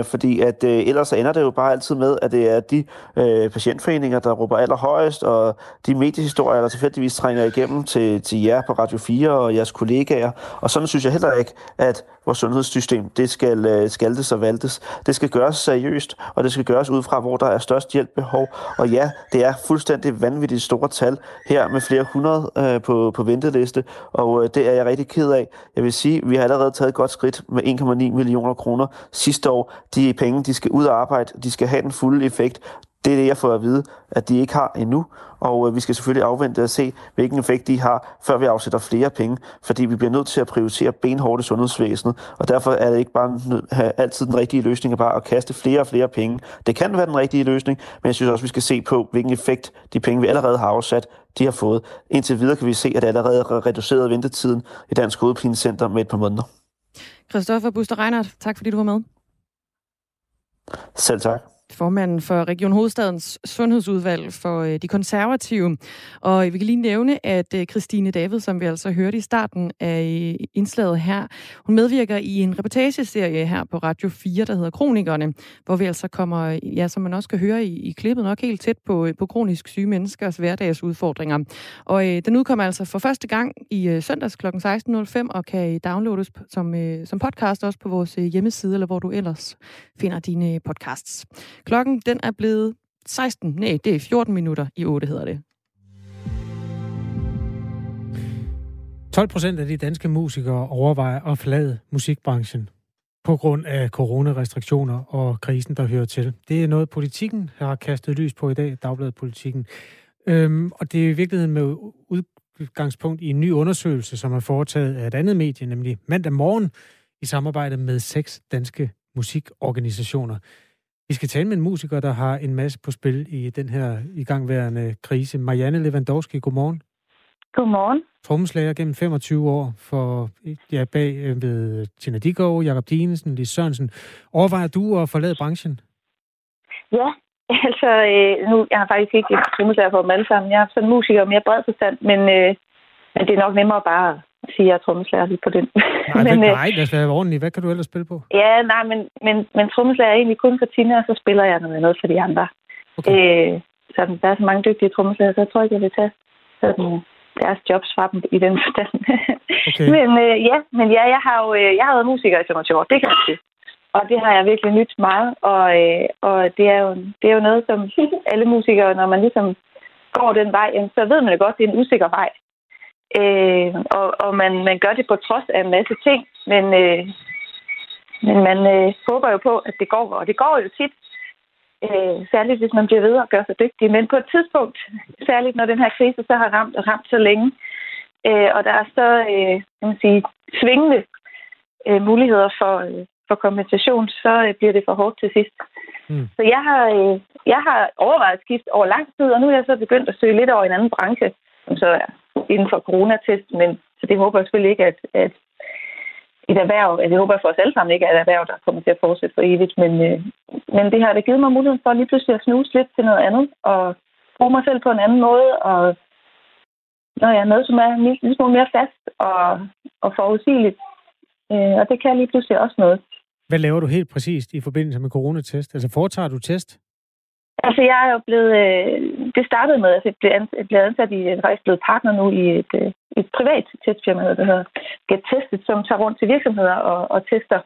Fordi at ellers ender det jo bare altid med, at det er de øh, patientforeninger, der råber allerhøjest, og de mediehistorier, der tilfældigvis trænger igennem til, til jer på Radio 4 og jeres kollegaer. Og sådan synes jeg heller ikke, at vores sundhedssystem, det skal øh, skaltes og valtes. Det skal gøres seriøst, og det skal gøres ud fra, hvor der er størst hjælp behov. Og ja, det er fuldstændig vanvittigt store tal her med flere hundrede øh, på, på venteliste, og øh, det er jeg rigtig ked af. Jeg vil sige, vi har allerede taget et godt skridt med 1,9 millioner kroner sidste år. De penge, de skal ud og arbejde, de skal have den fulde effekt. Det er det, jeg får at vide, at de ikke har endnu, og øh, vi skal selvfølgelig afvente at se, hvilken effekt de har, før vi afsætter flere penge, fordi vi bliver nødt til at prioritere benhårdt i sundhedsvæsenet, og derfor er det ikke bare altid den rigtige løsning, bare at kaste flere og flere penge. Det kan være den rigtige løsning, men jeg synes også, vi skal se på, hvilken effekt de penge, vi allerede har afsat, de har fået. Indtil videre kan vi se, at det allerede er reduceret ventetiden i Dansk Hovedpinecenter med et par måneder. Christoffer Buster Reinhardt, tak fordi du var med. Selv tak formanden for Region Hovedstadens Sundhedsudvalg for øh, de konservative. Og vi kan lige nævne, at øh, Christine David, som vi altså hørte i starten af øh, indslaget her, hun medvirker i en reportageserie her på Radio 4, der hedder Kronikerne, hvor vi altså kommer, ja, som man også kan høre i, i klippet, nok helt tæt på, på kronisk syge menneskers hverdagsudfordringer. Og øh, den udkommer altså for første gang i øh, søndags kl. 16.05 og kan downloades som, øh, som podcast også på vores øh, hjemmeside, eller hvor du ellers finder dine podcasts. Klokken den er blevet 16, nej, det er 14 minutter i 8, hedder det. 12 procent af de danske musikere overvejer at forlade musikbranchen på grund af coronarestriktioner og krisen, der hører til. Det er noget, politikken har kastet lys på i dag, Dagbladet Politikken. Øhm, og det er i virkeligheden med udgangspunkt i en ny undersøgelse, som er foretaget af et andet medie, nemlig mandag morgen, i samarbejde med seks danske musikorganisationer. Vi skal tale med en musiker, der har en masse på spil i den her igangværende krise. Marianne Lewandowski, godmorgen. Godmorgen. Trommeslager gennem 25 år for, ja, bag øh, ved Tina Dikov, Jakob Dinesen, Lis Sørensen. Overvejer du at forlade branchen? Ja, altså, øh, nu, jeg har faktisk ikke trommeslager for dem alle sammen. Jeg er sådan musiker mere bred forstand, men, øh, men det er nok nemmere bare sige, at jeg er trommeslager lige på den. Nej, men, øh, nej, lad os være ordentligt. Hvad kan du ellers spille på? Ja, nej, men, men, men trommeslager er egentlig kun for Tina, og så spiller jeg noget for de andre. Okay. Øh, så der er så mange dygtige trommeslager, så jeg tror ikke, jeg vil tage sådan deres jobs fra dem i den forstand. Okay. men øh, ja, men ja, jeg har jo øh, jeg har været musiker i 25 år, det kan jeg sige. Og det har jeg virkelig nyt meget, og, øh, og det, er jo, det er jo noget, som alle musikere, når man ligesom går den vej, så ved man jo godt, det er en usikker vej. Øh, og og man, man gør det på trods af en masse ting, men, øh, men man øh, håber jo på, at det går, og det går jo tit. Øh, særligt hvis man bliver ved at gøre sig dygtig. Men på et tidspunkt, særligt når den her krise så har ramt og ramt så længe, øh, og der er så øh, kan man sige, svingende øh, muligheder for, øh, for kompensation, så øh, bliver det for hårdt til sidst. Mm. Så jeg har, øh, jeg har overvejet skift over lang tid, og nu er jeg så begyndt at søge lidt over en anden branche, som så er inden for coronatest, men så det håber jeg selvfølgelig ikke, at, at et erhverv, altså jeg håber for os alle sammen ikke, at et erhverv, der kommer til at fortsætte for evigt, men, øh, men det har da givet mig muligheden for lige pludselig at snuse lidt til noget andet, og bruge mig selv på en anden måde, og når jeg er noget, som er en lille smule mere fast og, og forudsigeligt, øh, og det kan lige pludselig også noget. Hvad laver du helt præcist i forbindelse med coronatest? Altså foretager du test? Altså, jeg er jo blevet... Øh, det startede med, at jeg blev ansat, blev ansat i... Jeg er faktisk blevet partner nu i et, øh, et privat testfirma, der hedder Get Tested, som tager rundt til virksomheder og, og tester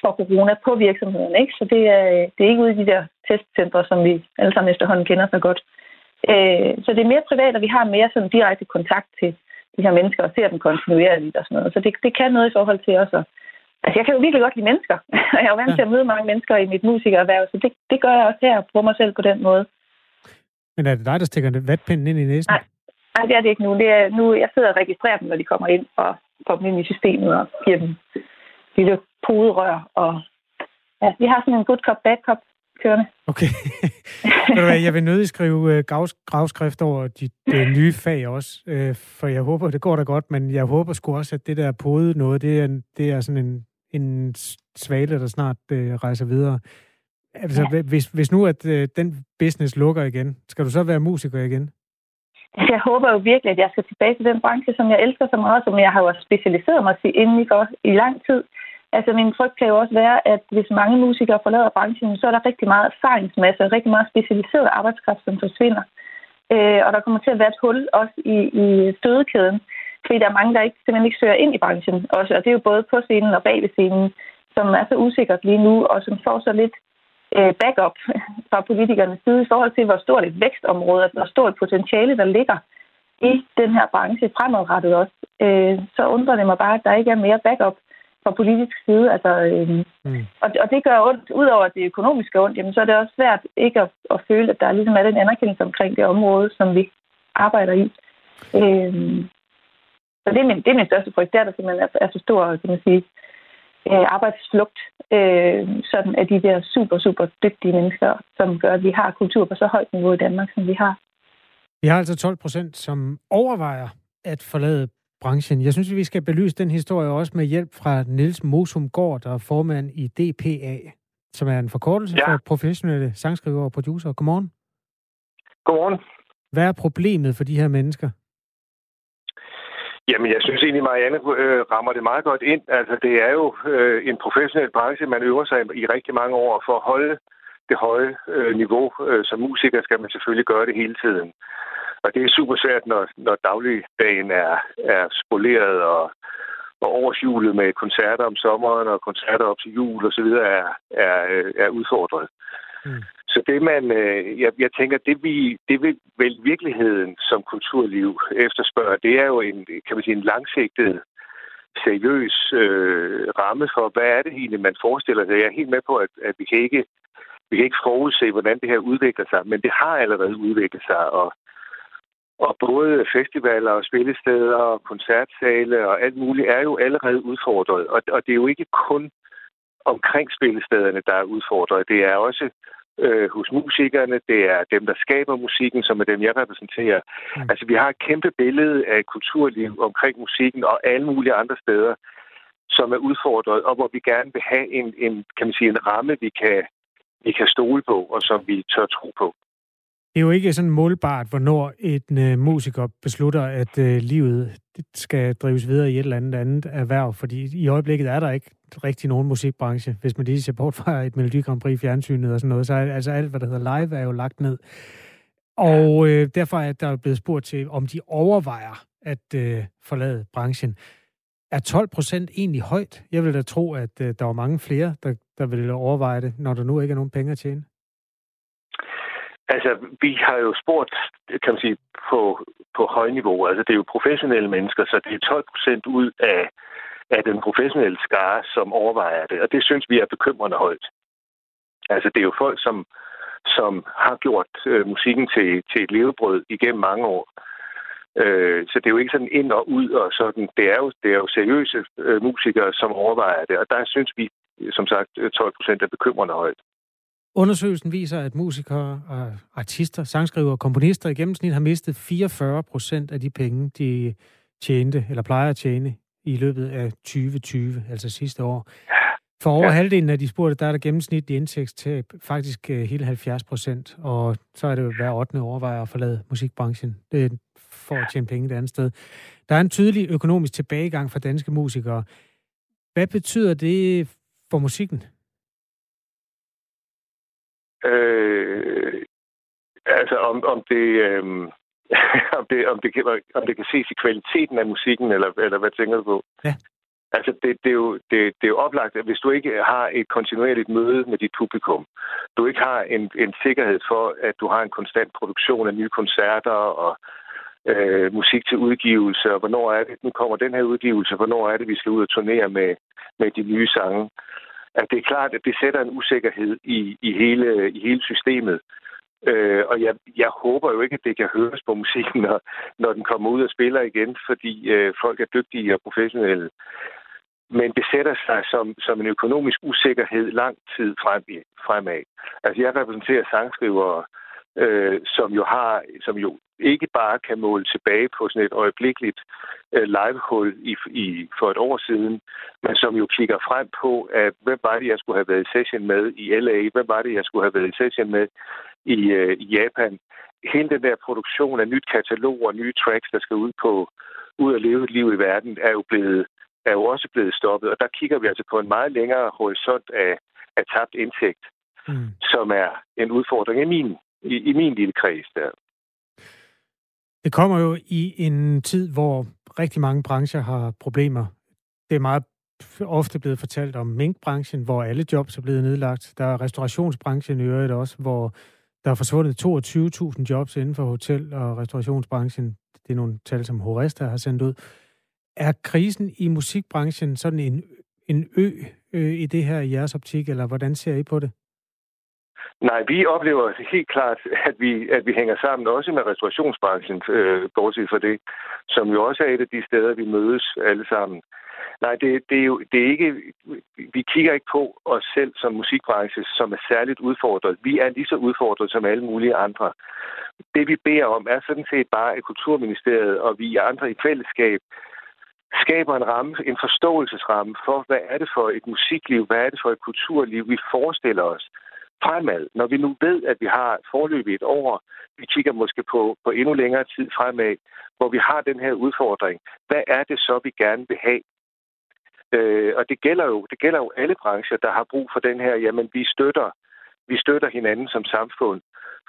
for corona på virksomhederne. Ikke? Så det er, øh, det er ikke ude i de der testcentre, som vi alle sammen efterhånden kender så godt. Øh, så det er mere privat, og vi har mere sådan direkte kontakt til de her mennesker og ser dem kontinuerligt og sådan noget. Så det, det kan noget i forhold til også at Altså, jeg kan jo virkelig godt lide mennesker. jeg er jo vant ja. til at møde mange mennesker i mit musikererhverv, så det, det gør jeg også her, på mig selv på den måde. Men er det dig, der stikker vatpinden ind i næsen? Nej, nej det er det ikke nu. Det er, nu jeg sidder og registrerer dem, når de kommer ind, og får dem ind i systemet og giver dem lille puderør. Og, ja, vi har sådan en good cop, bad cop kørende. Okay. jeg vil nødig skrive øh, gravskrift over dit øh, nye fag også, øh, for jeg håber, det går da godt, men jeg håber sgu også, at det der pode noget, det er, det er sådan en, en svale, der snart øh, rejser videre. Altså, ja. hvis, hvis nu at øh, den business lukker igen, skal du så være musiker igen? Altså, jeg håber jo virkelig, at jeg skal tilbage til den branche, som jeg elsker så meget, som jeg har jo specialiseret mig inden i, for, i lang tid. Altså min frygt kan jo også være, at hvis mange musikere forlader branchen, så er der rigtig meget erfaringsmasse, rigtig meget specialiseret arbejdskraft, som forsvinder. Øh, og der kommer til at være et hul også i, i stødekæden, fordi der er mange, der ikke, simpelthen ikke søger ind i branchen også. Og det er jo både på scenen og bag ved scenen, som er så usikkert lige nu, og som får så lidt øh, backup fra politikernes side i forhold til, hvor stort et vækstområde, hvor stort potentiale der ligger i den her branche fremadrettet også. Øh, så undrer det mig bare, at der ikke er mere backup fra politisk side. Altså, øh, mm. og, og det gør ondt, udover det økonomiske ondt, jamen, så er det også svært ikke at, at føle, at der ligesom er den anerkendelse omkring det område, som vi arbejder i. Øh, så det er, min, det er min største frygt, det er, der simpelthen er, er så stor, kan man sige, øh, arbejdsflugt, øh, sådan af de der super, super dygtige mennesker, som gør, at vi har kultur på så højt niveau i Danmark, som vi har. Vi har altså 12 procent, som overvejer at forlade branchen. Jeg synes, vi skal belyse den historie også med hjælp fra Niels Mosum Gård, der er formand i DPA, som er en forkortelse ja. for professionelle sangskriver og producer. Godmorgen. Godmorgen. Hvad er problemet for de her mennesker? Jamen, jeg synes egentlig, Marianne øh, rammer det meget godt ind. Altså, det er jo øh, en professionel branche, man øver sig i rigtig mange år for at holde det høje øh, niveau. Øh, som musiker skal man selvfølgelig gøre det hele tiden. Og det er super svært, når, når dagligdagen er, er spoleret og, og overhjulet med koncerter om sommeren og koncerter op til jul osv. Er, er, øh, er udfordret. Mm. Så det man, øh, jeg, jeg tænker, det vi, det vi vel virkeligheden som kulturliv efterspørger, det er jo en, kan man sige, en langsigtet, seriøs øh, ramme for, hvad er det egentlig, man forestiller sig. Jeg er helt med på, at, at vi kan ikke vi kan ikke forudse, hvordan det her udvikler sig, men det har allerede udviklet sig, og og både festivaler og spillesteder og koncertsale og alt muligt er jo allerede udfordret. Og, og det er jo ikke kun omkring spillestederne, der er udfordret. Det er også øh, hos musikerne, det er dem, der skaber musikken, som er dem, jeg repræsenterer. Mm. Altså, vi har et kæmpe billede af kulturliv omkring musikken og alle mulige andre steder, som er udfordret, og hvor vi gerne vil have en, en kan man sige, en ramme, vi kan, vi kan stole på, og som vi tør tro på. Det er jo ikke sådan målbart, hvornår en uh, musiker beslutter, at uh, livet skal drives videre i et eller andet andet erhverv, fordi i øjeblikket er der ikke rigtig nogen musikbranche. Hvis man lige ser bort fra et Melodi Grand Prix fjernsynet og sådan noget, så er altså alt, hvad der hedder live, er jo lagt ned. Og øh, derfor er der blevet spurgt til, om de overvejer at øh, forlade branchen. Er 12 procent egentlig højt? Jeg vil da tro, at øh, der var mange flere, der, der vil overveje det, når der nu ikke er nogen penge at tjene. Altså, vi har jo spurgt, kan man sige, på, på højniveau. Altså, det er jo professionelle mennesker, så det er 12 procent ud af, af den professionelle skare, som overvejer det. Og det synes vi er bekymrende højt. Altså, det er jo folk, som, som har gjort øh, musikken til, til et levebrød igennem mange år. Øh, så det er jo ikke sådan ind og ud og sådan. Det er jo, det er jo seriøse øh, musikere, som overvejer det. Og der synes vi, som sagt, øh, 12 procent er bekymrende højt. Undersøgelsen viser, at musikere, og artister, sangskrivere og komponister i gennemsnit har mistet 44 procent af de penge, de tjente eller plejer at tjene i løbet af 2020, altså sidste år. For over ja. halvdelen af de spurgte, der er der gennemsnitlig indtægtstab faktisk øh, hele 70 procent, og så er det jo hver 8. overvejer at forlade musikbranchen det for at tjene penge et andet sted. Der er en tydelig økonomisk tilbagegang for danske musikere. Hvad betyder det for musikken? Øh, altså om, om det... Øh, om, det, om, det kan, om det kan ses i kvaliteten af musikken, eller, eller hvad tænker du på? Ja. Altså, det, det, er jo, det, det er jo oplagt, at hvis du ikke har et kontinuerligt møde med dit publikum, du ikke har en, en sikkerhed for, at du har en konstant produktion af nye koncerter og øh, musik til udgivelse, og hvornår er det, nu kommer den her udgivelse, hvornår er det, vi skal ud og turnere med, med de nye sange at det er klart, at det sætter en usikkerhed i, i, hele, i hele systemet. Øh, og jeg, jeg håber jo ikke, at det kan høres på musikken, når, når den kommer ud og spiller igen, fordi øh, folk er dygtige og professionelle. men det sætter sig som, som en økonomisk usikkerhed lang tid frem, i, fremad. Altså jeg repræsenterer sangskrivere, øh, som jo har, som jo ikke bare kan måle tilbage på sådan et øjeblikkeligt øh, livehul i, i, for et år siden, men som jo kigger frem på, at hvem var det, jeg skulle have været i session med i LA, hvem var det, jeg skulle have været i session med i, øh, i Japan. Hele den der produktion af nyt katalog og nye tracks, der skal ud på ud at leve et liv i verden, er jo blevet er jo også blevet stoppet. Og der kigger vi altså på en meget længere horisont af, af tabt indtægt, mm. som er en udfordring i min, i, i min lille kreds der. Det kommer jo i en tid, hvor rigtig mange brancher har problemer. Det er meget ofte blevet fortalt om minkbranchen, hvor alle jobs er blevet nedlagt. Der er restaurationsbranchen i øvrigt også, hvor der er forsvundet 22.000 jobs inden for hotel- og restaurationsbranchen. Det er nogle tal, som Horesta har sendt ud. Er krisen i musikbranchen sådan en, en ø øh, i det her i jeres optik, eller hvordan ser I på det? Nej, vi oplever helt klart, at vi, at vi hænger sammen også med restaurationsbranchen, øh, bortset fra det, som jo også er et af de steder, vi mødes alle sammen. Nej, det, det er jo det er ikke, vi kigger ikke på os selv som musikbranche, som er særligt udfordret. Vi er lige så udfordret som alle mulige andre. Det vi beder om er sådan set bare, at Kulturministeriet og vi andre i fællesskab skaber en ramme, en forståelsesramme for, hvad er det for et musikliv, hvad er det for et kulturliv, vi forestiller os fremad. Når vi nu ved, at vi har forløbet et år, vi kigger måske på, på endnu længere tid fremad, hvor vi har den her udfordring. Hvad er det så, vi gerne vil have? Øh, og det gælder, jo, det gælder jo alle brancher, der har brug for den her, jamen vi støtter, vi støtter hinanden som samfund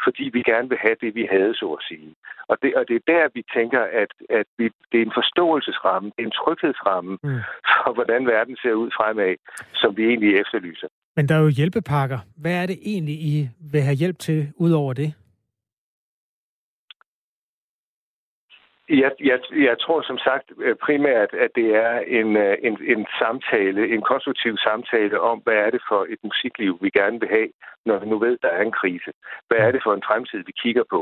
fordi vi gerne vil have det, vi havde, så at sige. Og det, og det er der, vi tænker, at, at vi, det er en forståelsesramme, det er en tryghedsramme mm. for, hvordan verden ser ud fremad, som vi egentlig efterlyser. Men der er jo hjælpepakker. Hvad er det egentlig, I vil have hjælp til ud over det? Jeg, jeg, jeg tror som sagt øh, primært, at det er en, øh, en, en samtale, en konstruktiv samtale om, hvad er det for et musikliv, vi gerne vil have, når vi nu ved, der er en krise. Hvad er det for en fremtid, vi kigger på?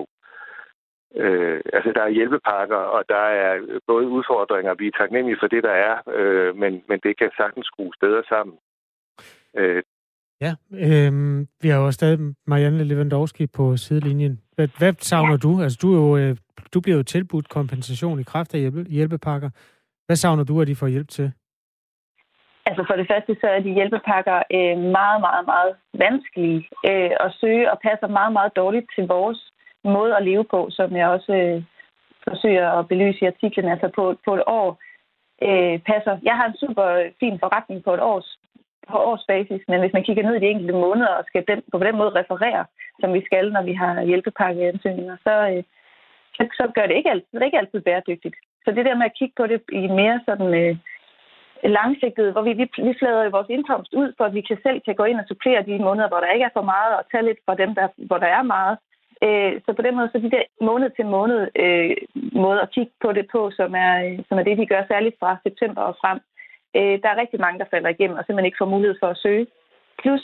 Øh, altså, der er hjælpepakker, og der er både udfordringer, vi er taknemmelige for det, der er, øh, men, men det kan sagtens skrues bedre sammen. Øh, Ja, øh, vi har jo stadig Marianne Lewandowski på sidelinjen. Hvad, hvad savner du? Altså, du, er jo, øh, du bliver jo tilbudt kompensation i kraft af hjælpe, hjælpepakker. Hvad savner du, at de får hjælp til? Altså for det første, så er de hjælpepakker øh, meget, meget, meget vanskelige øh, at søge og passer meget, meget dårligt til vores måde at leve på, som jeg også øh, forsøger at belyse i artiklen. Altså på, på et år øh, passer... Jeg har en super fin forretning på et års på årsbasis, men hvis man kigger ned i de enkelte måneder og skal den, på den måde referere, som vi skal, når vi har hjælpepakkeansøgninger, så, øh, så, så gør det ikke altid, det er ikke altid bæredygtigt. Så det der med at kigge på det i mere sådan øh, langsigtet, hvor vi, vi, vi flader jo vores indkomst ud, for at vi kan selv kan gå ind og supplere de måneder, hvor der ikke er for meget, og tage lidt fra dem, der, hvor der er meget. Øh, så på den måde, så de der måned til måned øh, måde at kigge på det på, som er, øh, som er det, vi gør særligt fra september og frem, Øh, der er rigtig mange, der falder igennem og simpelthen ikke får mulighed for at søge. Plus,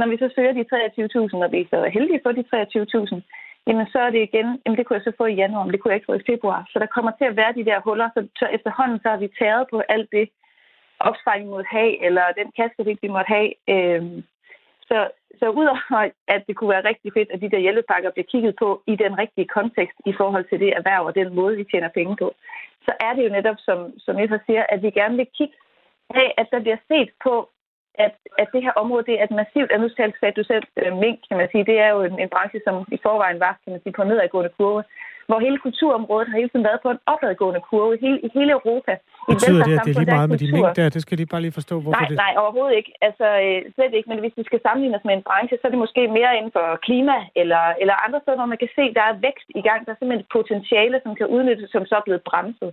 når vi så søger de 23.000, og vi så er heldige for de 23.000, jamen så er det igen, jamen det kunne jeg så få i januar, men det kunne jeg ikke få i februar. Så der kommer til at være de der huller, så, så efterhånden så har vi taget på alt det opsparing, vi måtte have, eller den kasse, vi måtte have. Øhm, så, så udover at det kunne være rigtig fedt, at de der hjælpepakker bliver kigget på i den rigtige kontekst i forhold til det erhverv og den måde, vi tjener penge på, så er det jo netop, som, som Eva siger, at vi gerne vil kigge af, at der bliver set på, at, at det her område det er et massivt, at nu sagde du selv øh, mink, kan man sige, det er jo en, en branche, som i forvejen var, kan man sige, på nedadgående kurve, hvor hele kulturområdet har hele tiden været på en opadgående kurve hele, i hele Europa. I Betyder det, at det er lige meget med de mink der? Det skal de bare lige forstå, hvorfor nej, det... Nej, overhovedet ikke. Altså, øh, slet ikke. Men hvis vi skal sammenligne os med en branche, så er det måske mere inden for klima eller, eller andre steder, hvor man kan se, der er vækst i gang. Der er simpelthen et potentiale, som kan udnyttes, som så er blevet bremset.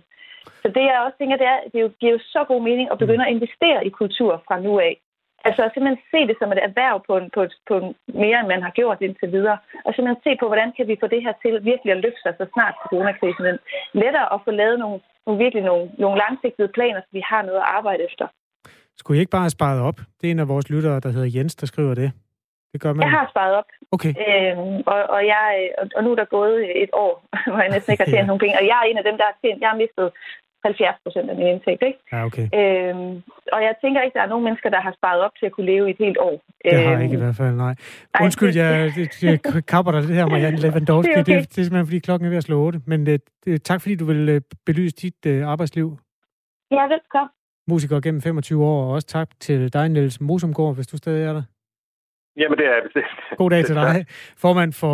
Så det, jeg også tænker, det, er, det giver jo så god mening at begynde at investere i kultur fra nu af. Altså simpelthen se det som et erhverv på, en, på, på en, mere, end man har gjort indtil videre. Og simpelthen se på, hvordan kan vi få det her til virkelig at løfte sig så snart coronakrisen. Men lettere at få lavet nogle, nogle virkelig nogle, nogle langsigtede planer, så vi har noget at arbejde efter. Skulle I ikke bare have sparet op? Det er en af vores lyttere, der hedder Jens, der skriver det. Det gør man. Jeg har sparet op. Okay. Øhm, og, og, jeg, og, nu er der gået et år, hvor jeg næsten ikke har tjent ja. nogle penge. Og jeg er en af dem, der har tjent. Jeg har mistet 70 procent af min indtægt. Ikke? Ja, okay. Øhm, og jeg tænker ikke, der er nogen mennesker, der har sparet op til at kunne leve i et helt år. Det har jeg ikke i øhm, hvert fald, nej. Undskyld, jeg, jeg kapper dig det her, Marianne Lewandowski. det, er okay. det, det er simpelthen, fordi klokken er ved at slå 8. Men det, det, tak, fordi du vil øh, belyse dit uh, arbejdsliv. Ja, velkommen. Musiker gennem 25 år, og også tak til dig, Niels Mosumgaard, hvis du stadig er der. Jamen, det er det. God dag til dig. Formand for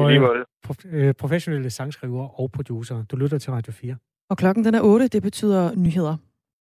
øh, professionelle sangskriver og producer. Du lytter til Radio 4. Og klokken den er 8, det betyder nyheder.